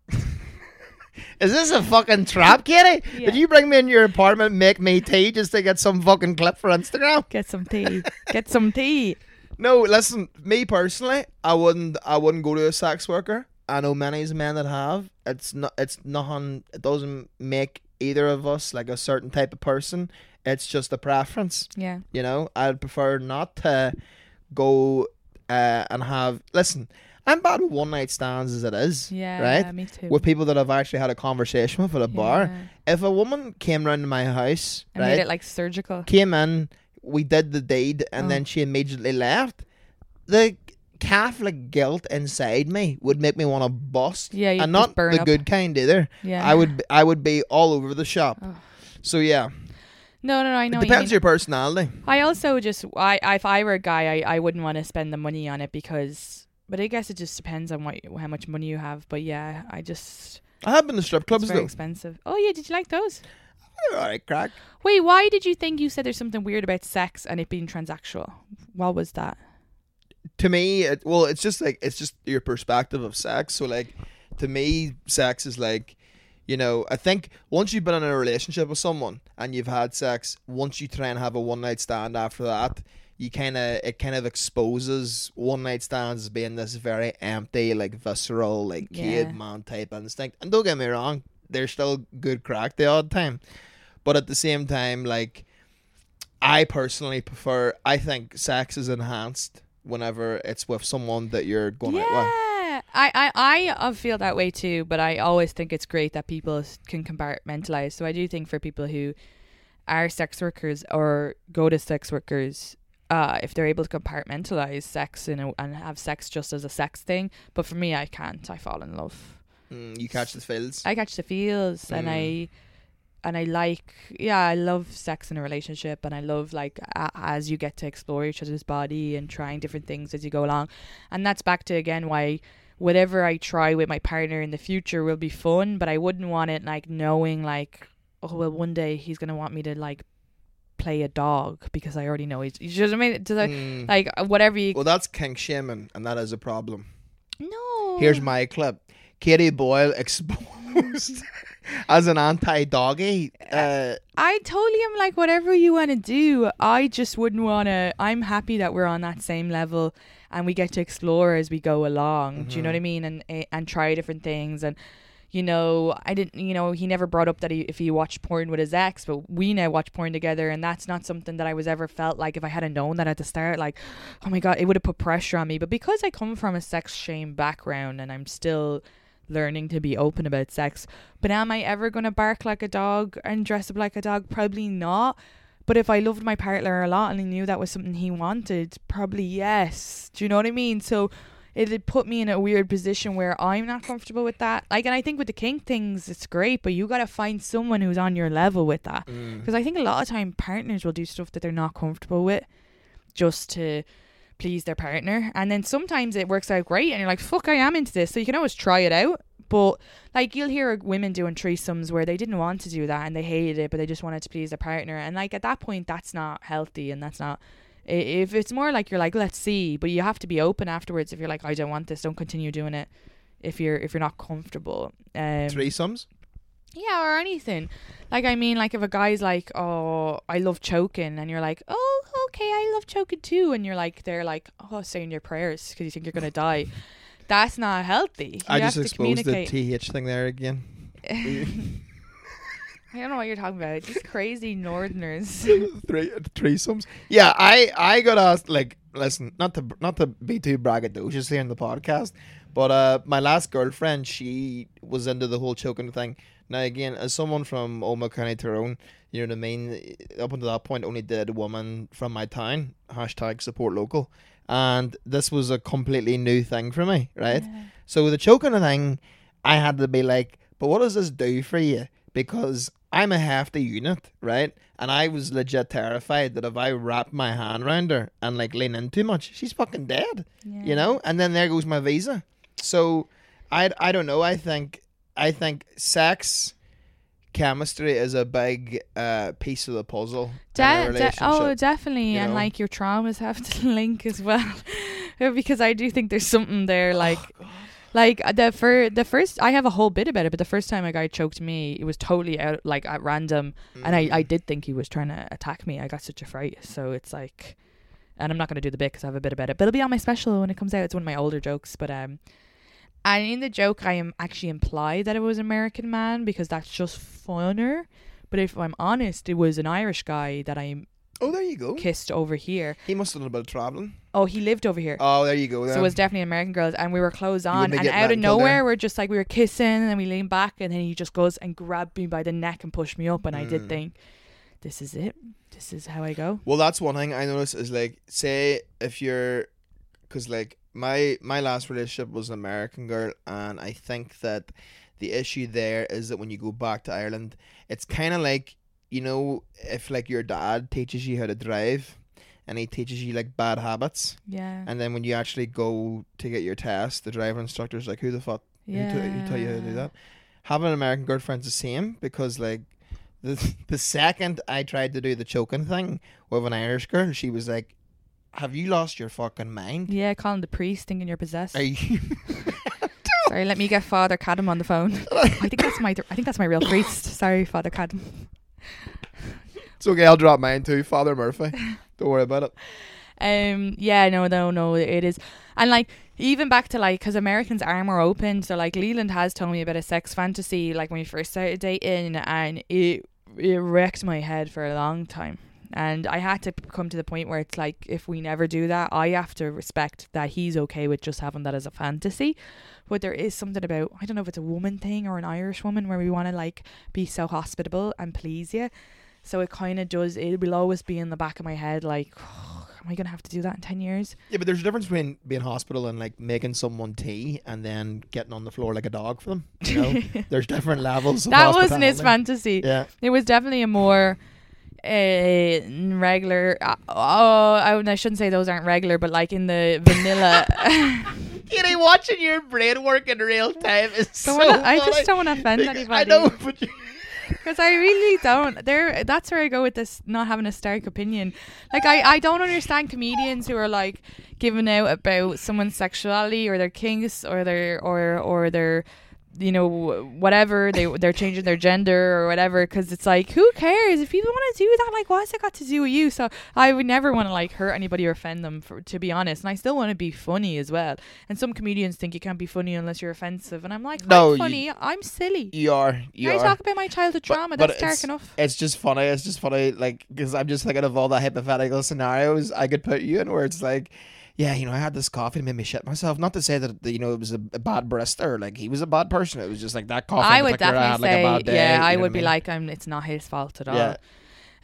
Speaker 2: [laughs] Is this a fucking trap, Kitty?
Speaker 1: Yeah.
Speaker 2: Did you bring me in your apartment, make me tea just to get some fucking clip for Instagram?
Speaker 1: Get some tea. Get some tea.
Speaker 2: No, listen, me personally, I wouldn't I wouldn't go to a sex worker. I know many men that have. It's not it's nothing it doesn't make either of us like a certain type of person. It's just a preference.
Speaker 1: Yeah.
Speaker 2: You know, I'd prefer not to go uh, and have. Listen, I'm bad with one night stands as it is.
Speaker 1: Yeah.
Speaker 2: Right?
Speaker 1: Me too.
Speaker 2: With people that I've actually had a conversation with at a bar. If a woman came round to my house,
Speaker 1: And
Speaker 2: right,
Speaker 1: made it like surgical.
Speaker 2: came in, we did the deed, and
Speaker 1: Oh.
Speaker 2: then she immediately left, the Catholic guilt inside me would make me want to bust.
Speaker 1: Yeah,
Speaker 2: and not
Speaker 1: burn
Speaker 2: the
Speaker 1: up.
Speaker 2: good kind either.
Speaker 1: Yeah.
Speaker 2: I would, I would be all over the shop.
Speaker 1: Oh.
Speaker 2: So yeah,
Speaker 1: No, no, no. I know.
Speaker 2: it
Speaker 1: what you
Speaker 2: depends
Speaker 1: mean.
Speaker 2: your personality.
Speaker 1: I also just I, if I were a guy I, I wouldn't want to spend the money on it because but I guess it just depends on what how much money you have. But yeah, I just
Speaker 2: I have been to strip
Speaker 1: it's
Speaker 2: clubs
Speaker 1: very
Speaker 2: though.
Speaker 1: expensive. Oh yeah, did you like those?
Speaker 2: All right, crack.
Speaker 1: Wait, why did you think you said there's something weird about sex and it being transactional? What was that?
Speaker 2: to me, it, well, it's just like it's just your perspective of sex. So like, to me, sex is like, you know, I think once you've been in a relationship with someone and you've had sex, once you try and have a one night stand after that, you kind of it kind of exposes one night stands as being this very empty, like visceral, like
Speaker 1: Yeah.
Speaker 2: caveman type instinct. And don't get me wrong, there's still good craic the odd time, but at the same time, like. I personally prefer. I think sex is enhanced whenever it's with someone that you're going
Speaker 1: yeah,
Speaker 2: out with.
Speaker 1: I, I I uh, feel that way too. But I always think it's great that people can compartmentalize. So I do think for people who are sex workers or go to sex workers, uh, if they're able to compartmentalize sex in a, and have sex just as a sex thing. But for me, I can't. I fall in love.
Speaker 2: Mm, you catch the feels.
Speaker 1: I catch the feels, and
Speaker 2: Mm.
Speaker 1: I and I like yeah, I love sex in a relationship, and I love like a- as you get to explore each other's body and trying different things as you go along, and that's back to again why whatever I try with my partner in the future will be fun, but I wouldn't want it like knowing like oh well one day he's gonna want me to like play a dog because I already know he's you know what I mean Does
Speaker 2: Mm.
Speaker 1: like uh, whatever you
Speaker 2: well, that's kink shaming, and that is a problem.
Speaker 1: no
Speaker 2: Here's my clip: Katie Boyle exposed [laughs] as an anti-doggy. Uh,
Speaker 1: I totally am like whatever you want to do. I just wouldn't want to. I'm happy that we're on that same level and we get to explore as we go along. Do you know what I mean? And eh, and try different things and. You know, I didn't. You know, he never brought up that he, if he watched porn with his ex, but we now watch porn together, and that's not something that I was ever felt like if I hadn't known that at the start. Like, oh my god, it would have put pressure on me. But because I come from a sex shame background, and I'm still learning to be open about sex. But am I ever going to bark like a dog and dress up like a dog? Probably not. But if I loved my partner a lot and I knew that was something he wanted, probably yes. Do you know what I mean? So it had put me in a weird position where I'm not comfortable with that. Like, and I think with the kink things, it's great, but you got to find someone who's on your level with that.
Speaker 2: mm.
Speaker 1: Because I think a lot of time partners will do stuff that they're not comfortable with just to please their partner. And then sometimes it works out great and you're like, fuck, I am into this. So you can always try it out. But like you'll hear women doing threesomes where they didn't want to do that and they hated it, but they just wanted to please their partner. And like at that point, that's not healthy and that's not. If it's more like you're like, let's see, but you have to be open afterwards. If you're like, I don't want this, don't continue doing it. If you're if you're not comfortable, um,
Speaker 2: threesomes.
Speaker 1: yeah, or anything. Like I mean, like if a guy's like, "Oh, I love choking," and you're like, "Oh, okay, I love choking too," and you're like, they're like, "Oh, saying your prayers because you think you're gonna die." That's not healthy. You
Speaker 2: I
Speaker 1: have
Speaker 2: just
Speaker 1: to
Speaker 2: exposed the th thing there again. [laughs]
Speaker 1: I don't know what you're talking about. It's just crazy Northerners. [laughs]
Speaker 2: Three threesomes. Yeah, I I got asked like listen, not to not to be too braggadocious here in the podcast, but uh, my last girlfriend she was into the whole choking thing. Now again, as someone from Omagh County Tyrone, you know what I mean. Up until that point, only did a woman from my town. Hashtag support local, and this was a completely new thing for me, right? So with the choking thing, I had to be like, but what does this do for you? Because I'm a hefty unit, right? And I was legit terrified that if I wrap my hand around her and like lean in too much, she's fucking dead, you know. And then there goes my visa. So I I don't know. I think I think sex chemistry is a big uh, piece of the puzzle.
Speaker 1: De- de- oh, definitely,
Speaker 2: you
Speaker 1: and like your traumas have to [laughs] link as well, [laughs] because I do think there's something there. Like, like uh, the fir- the first, I have a whole bit about it, but the first time a guy choked me, it was totally out like at random, and I I did think he was trying to attack me. I got such a fright, so it's like, and I'm not gonna do the bit because I have a bit about it, but it'll be on my special when it comes out. It's one of my older jokes, but um. And in the joke, I am actually implied that it was an American man because that's just funner. But if I'm honest, it was an Irish guy that I
Speaker 2: Oh, there you go.
Speaker 1: kissed over here.
Speaker 2: He must have done a bit of traveling.
Speaker 1: Oh, he lived over here.
Speaker 2: Oh, there you go.
Speaker 1: So
Speaker 2: then.
Speaker 1: it was definitely American girls, and we were clothes on,
Speaker 2: wouldn't be
Speaker 1: and
Speaker 2: getting
Speaker 1: out
Speaker 2: that
Speaker 1: of
Speaker 2: until
Speaker 1: nowhere, we're just like we were kissing, and then we lean back, and then he just goes and grabbed me by the neck and pushed me up, and I did
Speaker 2: Mm.
Speaker 1: think, this is it, this is how I go.
Speaker 2: Well, that's one thing I noticed is like, say if you're, because like my my last relationship was an American girl, and I think that the issue there is that when you go back to Ireland, it's kind of like you know if like your dad teaches you how to drive, and he teaches you like bad habits,
Speaker 1: Yeah,
Speaker 2: and then when you actually go to get your test, the driver instructor's like, who the fuck
Speaker 1: yeah.
Speaker 2: who, t- who tell you how to do that? Having an American girlfriend's the same because like the [laughs] the second I tried to do the choking thing with an Irish girl, she was like, "Have you lost your fucking mind?
Speaker 1: Yeah, calling the priest, thinking you're possessed.
Speaker 2: Are you?" [laughs]
Speaker 1: Sorry, let me get Father Cadam on the phone. I think that's my, I think that's my real priest. Sorry, Father Cadam. [laughs]
Speaker 2: it's okay. I'll drop mine too, Father Murphy. Don't worry about it.
Speaker 1: Um, yeah, no, no, no, it is, and like even back to like, because Americans are more open. So like, Leland has told me about a sex fantasy, like when we first started dating, and it it wrecked my head for a long time. And I had to come to the point where it's like, if we never do that, I have to respect that he's okay with just having that as a fantasy. But there is something about, I don't know if it's a woman thing or an Irish woman where we want to like be so hospitable and please you. So it kind of does, it will always be in the back of my head like, [sighs] am I going to have to do that in 10 years?
Speaker 2: Yeah, but there's a difference between being hospital and like making someone tea and then getting on the floor like a dog for them. You know, [laughs] there's different levels. Of
Speaker 1: that wasn't his fantasy.
Speaker 2: Yeah.
Speaker 1: It was definitely a more uh, regular. Uh, oh, I, I shouldn't say those aren't regular, but like in the vanilla. [laughs]
Speaker 2: Kitty, watching your brain work in real time is
Speaker 1: Don't wanna- I just don't want to offend anybody.
Speaker 2: I know, but
Speaker 1: Because I really don't. There, that's where I go with this not having a stark opinion. Like I, I don't understand comedians who are like giving out about someone's sexuality or their kinks or their or or their you know whatever they they're changing their gender or whatever because it's like who cares if people want to do that like what's it got to do with you so i would never want to like hurt anybody or offend them for, to be honest and i still want to be funny as well and some comedians think you can't be funny unless you're offensive and i'm like
Speaker 2: No,
Speaker 1: i'm
Speaker 2: you-
Speaker 1: funny i'm silly
Speaker 2: you are. You
Speaker 1: can I
Speaker 2: are.
Speaker 1: talk about my childhood
Speaker 2: But-
Speaker 1: trauma
Speaker 2: but
Speaker 1: that's dark enough
Speaker 2: It's just funny. It's just funny, like, because I'm just thinking of all the hypothetical scenarios I could put you in where it's like, yeah, you know, I had this coffee and made me shit myself. Not to say that, you know, it was a, a bad barista like he was a bad person. It was just like that coffee.
Speaker 1: I would definitely
Speaker 2: I had, like,
Speaker 1: say,
Speaker 2: a bad day,
Speaker 1: yeah, I would be
Speaker 2: mean?
Speaker 1: like, I'm. It's not his fault at all.
Speaker 2: Yeah.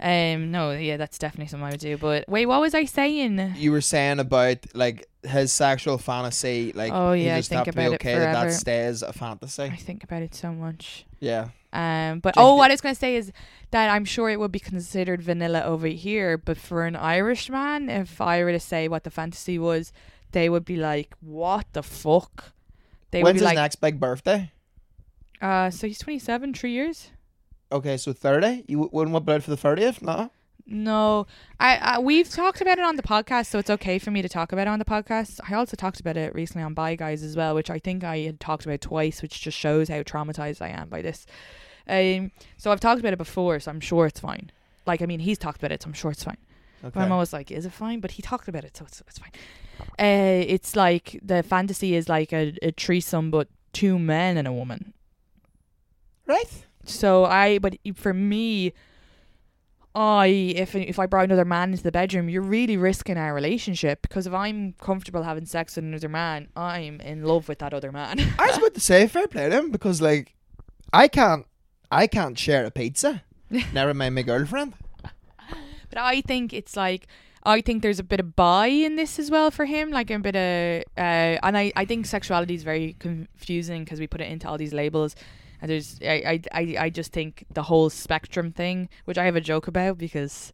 Speaker 1: Um, no, yeah, that's definitely something I would do. But wait, what was I saying?
Speaker 2: You were saying about like his sexual fantasy, like,
Speaker 1: Oh, yeah, I
Speaker 2: just
Speaker 1: think
Speaker 2: have to be
Speaker 1: about it
Speaker 2: okay that that
Speaker 1: forever.
Speaker 2: stays a
Speaker 1: I
Speaker 2: fantasy.
Speaker 1: I think about it so much.
Speaker 2: Yeah.
Speaker 1: Um, but oh, what I was gonna say is that I'm sure it would be considered vanilla over here, but for an Irish man, if I were to say what the fantasy was, they would be like, "What the fuck?" They
Speaker 2: When's
Speaker 1: would be
Speaker 2: his
Speaker 1: like,
Speaker 2: next big birthday?
Speaker 1: "Uh, so he's 27, three years."
Speaker 2: Okay, so 30? You wouldn't want blood for the 30th? No?
Speaker 1: No, I, I we've talked about it on the podcast, so it's okay for me to talk about it on the podcast. I also talked about it recently on Bye Guys as well, which I think I had talked about twice, which just shows how traumatized I am by this. Um, so I've talked about it before, so I'm sure it's fine. Like, I mean, he's talked about it, so I'm sure it's fine.
Speaker 2: Okay.
Speaker 1: But I'm always like, is it fine? But he talked about it, so it's it's fine. Uh, it's like the fantasy is like a, a threesome, but two men and a woman.
Speaker 2: right?
Speaker 1: So I, but for me, I if if I brought another man into the bedroom, you're really risking our relationship because if I'm comfortable having sex with another man, I'm in love with that other man.
Speaker 2: I was about to say fair play to him because like I can't I can't share a pizza. [laughs] Never mind my girlfriend.
Speaker 1: But I think it's like I think there's a bit of buy in this as well for him, like a bit of, uh, and I, I think sexuality is very confusing because we put it into all these labels, and there's I, I, I, just think the whole spectrum thing, which I have a joke about because,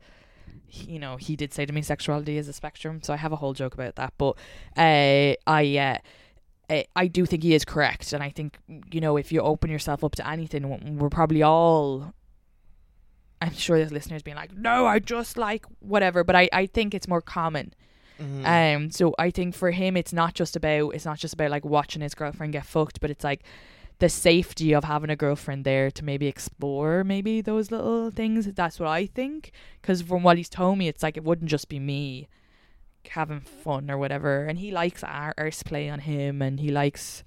Speaker 1: you know, he did say to me sexuality is a spectrum, so I have a whole joke about that. But uh, I, uh, I- I do think he is correct, and I think you know if you open yourself up to anything, we're probably all I'm sure there's listeners being like, no, I just like whatever, but I, I think it's more common.
Speaker 2: Mm-hmm.
Speaker 1: Um, so I think for him, it's not just about it's not just about like watching his girlfriend get fucked, but it's like the safety of having a girlfriend there to maybe explore maybe those little things. That's what I think. Because from what he's told me, it's like it wouldn't just be me having fun or whatever, and he likes our arse play on him, and he likes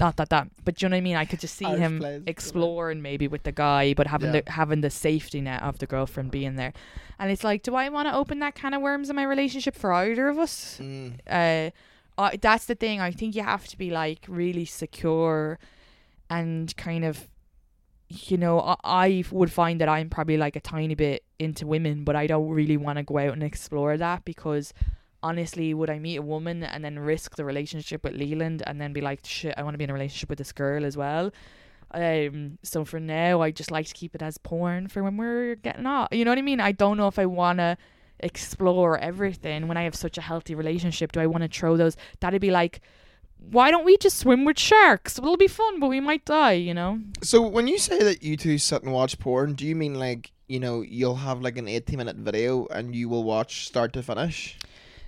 Speaker 1: not that that, but do you know what I mean? I could just see him exploring maybe with the guy, but having
Speaker 2: Yeah.
Speaker 1: the having the safety net of the girlfriend being there. And it's like, do I want to open that can of worms in my relationship for either of us?
Speaker 2: Mm.
Speaker 1: uh, I that's the thing. I think you have to be like really secure and kind of, you know, I, I would find that I'm probably like a tiny bit into women, but I don't really want to go out and explore that because honestly, would I meet a woman and then risk the relationship with Leland and then be like, shit, I want to be in a relationship with this girl as well? Um, so for now, I just like to keep it as porn for when we're getting off. You know what I mean? I don't know if I want to explore everything when I have such a healthy relationship. Do I want to throw those? That'd be like, why don't we just swim with sharks? It'll be fun, but we might die, you know?
Speaker 2: So when you say that you two sit and watch porn, do you mean like you know you'll have like an eighteen minute video and you will watch start to finish?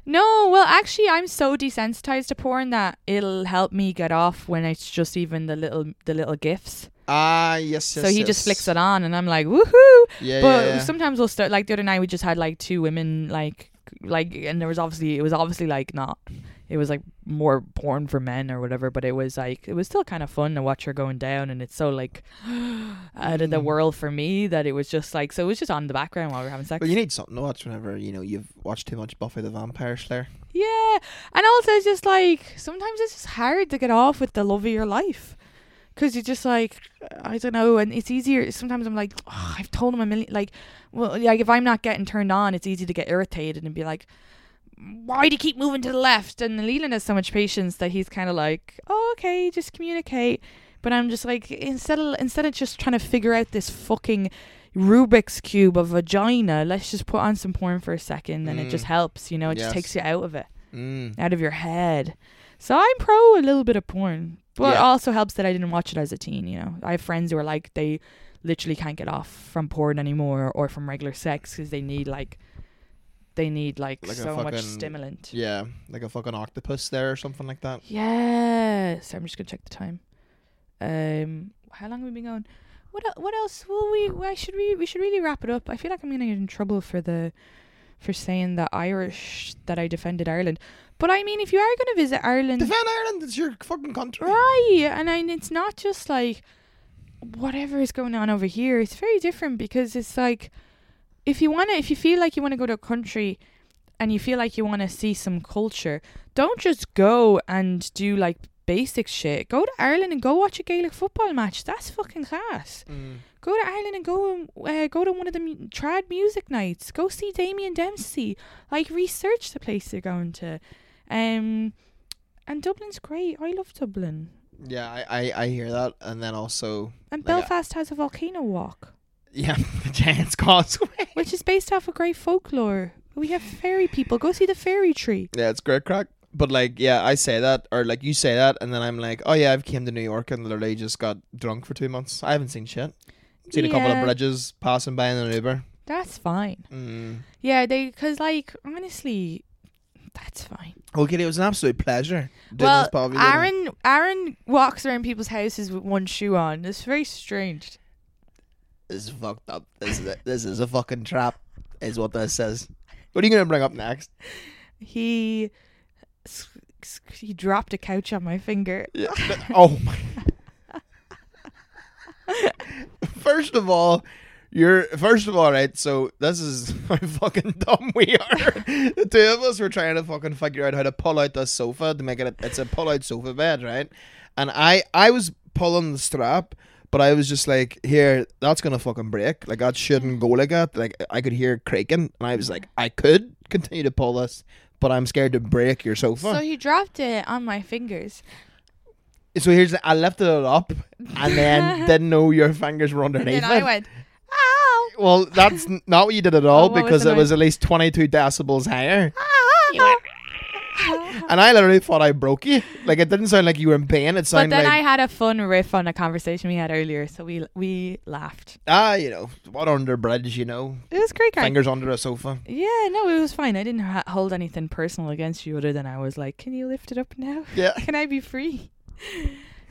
Speaker 1: No, well, actually, I'm so desensitized to porn that it'll help me get off when it's just even the little the little gifs.
Speaker 2: Ah, yes, yes.
Speaker 1: so he
Speaker 2: yes.
Speaker 1: just flicks it on, and I'm like, woohoo!
Speaker 2: Yeah,
Speaker 1: but
Speaker 2: yeah, yeah.
Speaker 1: sometimes we'll start like the other night. We just had like two women, like like, and there was obviously it was obviously like not. It was like more porn for men or whatever, but it was like it was still kind of fun to watch her going down, and it's so like [gasps] out of the
Speaker 2: Mm.
Speaker 1: world for me that it was just like so it was just on the background while we are having sex.
Speaker 2: But you need something to watch whenever you know you've watched too much Buffy the Vampire Slayer.
Speaker 1: Yeah, and also it's just like sometimes it's just hard to get off with the love of your life, because you're just like I don't know, and it's easier. Sometimes I'm like, oh, I've told him a million. Like, well, like if I'm not getting turned on, it's easy to get irritated and be like, why do you keep moving to the left? And Leland has so much patience that he's kind of like, oh, okay, just communicate. But I'm just like instead of instead of just trying to figure out this fucking Rubik's cube of vagina, let's just put on some porn for a second, and it
Speaker 2: Mm.
Speaker 1: just helps. You know, it
Speaker 2: Yes.
Speaker 1: just takes you out of it
Speaker 2: Mm.
Speaker 1: out of your head. So I'm pro a little bit of porn. But it also helps that I didn't watch it as a teen, you know. I have friends who are like they literally can't get off from porn anymore or from regular sex because they need like they need like,
Speaker 2: Like
Speaker 1: so much stimulant.
Speaker 2: Yeah, like a fucking octopus there or something like that.
Speaker 1: Yeah. So I'm just gonna check the time. Um, how long have we been going? What el- what else? Will we? Why should we? We should really wrap it up. I feel like I'm gonna get in trouble for the for saying that Irish that I defended Ireland. But I mean, if you are gonna visit Ireland,
Speaker 2: Defend Ireland, it's your fucking country.
Speaker 1: Right, and I, it's not just like whatever is going on over here. It's very different because it's like if you want to, if you feel like you want to go to a country and you feel like you want to see some culture, don't just go and do like basic shit. Go to Ireland and go watch a Gaelic football match. That's fucking class.
Speaker 2: Mm.
Speaker 1: Go to Ireland and go and uh, go to one of the mu- trad music nights. Go see Damien Dempsey. Like research the place you're going to. Um, and Dublin's great. I love Dublin.
Speaker 2: Yeah, I, I I hear that, and then also
Speaker 1: And
Speaker 2: Like,
Speaker 1: Belfast has a volcano walk,
Speaker 2: yeah, [laughs] the Giants Causeway.
Speaker 1: which is based off of great folklore. We have fairy people. Go see the fairy tree.
Speaker 2: Yeah, it's great craic. But like, yeah, I say that, or like you say that, and then I'm like, oh yeah, I've came to New York and literally just got drunk for two months. I haven't seen shit. Seen a couple of bridges passing by in an Uber.
Speaker 1: That's fine.
Speaker 2: Mm.
Speaker 1: Yeah, they because like honestly, that's fine.
Speaker 2: Okay, it was an absolute pleasure. doing
Speaker 1: well,
Speaker 2: this pod with you.
Speaker 1: Aaron Aaron walks around people's houses with one shoe on. It's very strange.
Speaker 2: This is fucked up. This is a, this is a fucking trap. Is what this says. What are you gonna bring up next?
Speaker 1: He he dropped a couch on my finger.
Speaker 2: Yeah. [laughs] oh my. [laughs] First of all, you're first of all, right? So this is [laughs] how fucking dumb we are. the two of us were trying to fucking figure out how to pull out this sofa to make it. A, it's a pull-out sofa bed, right? And I, I was pulling the strap, but I was just like, "Here, that's gonna fucking break. Like that shouldn't go like that." Like I could hear creaking, and I was like, "I could continue to pull this, but I'm scared to break your sofa."
Speaker 1: So he dropped it on my fingers.
Speaker 2: So here's the, I lifted it up and then [laughs] didn't know your fingers were
Speaker 1: And
Speaker 2: underneath
Speaker 1: then I went, ow.
Speaker 2: well, that's not what you did at [laughs] oh, all
Speaker 1: Oh, what was
Speaker 2: because
Speaker 1: the
Speaker 2: it was at least 22 decibels higher.
Speaker 1: You went, [laughs]
Speaker 2: And I literally thought I broke you. Like it didn't sound like you were in pain. It sounded.
Speaker 1: But then
Speaker 2: like
Speaker 1: I had a fun riff on a conversation we had earlier, so we we laughed.
Speaker 2: ah, you know, what under bridge, you know,
Speaker 1: It was great,
Speaker 2: fingers under a sofa.
Speaker 1: Yeah, no, it was fine. I didn't ha- hold anything personal against you, other than I was like, "Can you lift it up now?
Speaker 2: Yeah. [laughs]
Speaker 1: Can I be free?"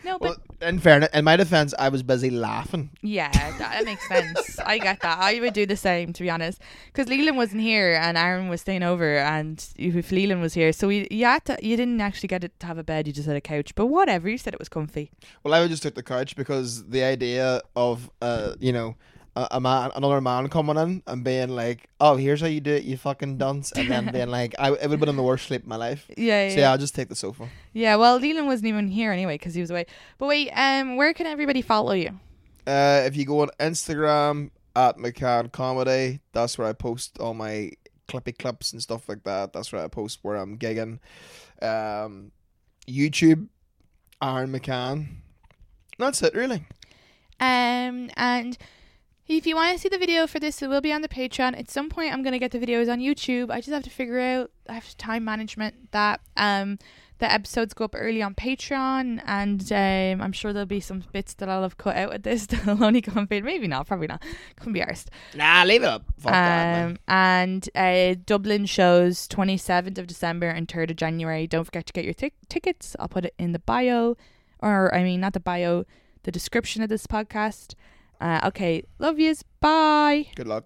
Speaker 1: No, but
Speaker 2: Well, in fairness, in my defense, I was busy laughing.
Speaker 1: yeah, that, that makes sense. I get that. I would do the same, to be honest, because Leland wasn't here and Aaron was staying over, and if Leland was here, so we, you had to, you didn't actually get it to have a bed. You just had a couch, but whatever. You said it was comfy.
Speaker 2: Well, I would just take the couch because the idea of uh, you know, a, a man, another man coming in and being like, "Oh, here's how you do it, you fucking dunce," and then being like, "I it would have been in the worst sleep of my life."
Speaker 1: Yeah, [laughs] yeah.
Speaker 2: So yeah, I'll just take the sofa.
Speaker 1: Yeah, well, Leland wasn't even here anyway because he was away. But wait, um, where can everybody follow you?
Speaker 2: Uh, if you go on Instagram at McCann Comedy, that's where I post all my clippy clips and stuff like that. That's where I post where I'm gigging. Um, YouTube, Aaron McCann. That's it, really.
Speaker 1: Um, and if you want to see the video for this, it will be on the Patreon. At some point, I'm gonna get the videos on YouTube. I just have to figure out I have time management that um the episodes go up early on Patreon, and um, I'm sure there'll be some bits that I'll have cut out with this [laughs] that'll only come on. Maybe not, probably not. Couldn't be arsed.
Speaker 2: Nah, leave it up. Fuck that.
Speaker 1: Um, and uh, Dublin shows 27th of December and 3rd of January. Don't forget to get your tic- tickets. I'll put it in the bio, or I mean, not the bio, the description of this podcast. Uh, okay, love yous. Bye.
Speaker 2: Good luck.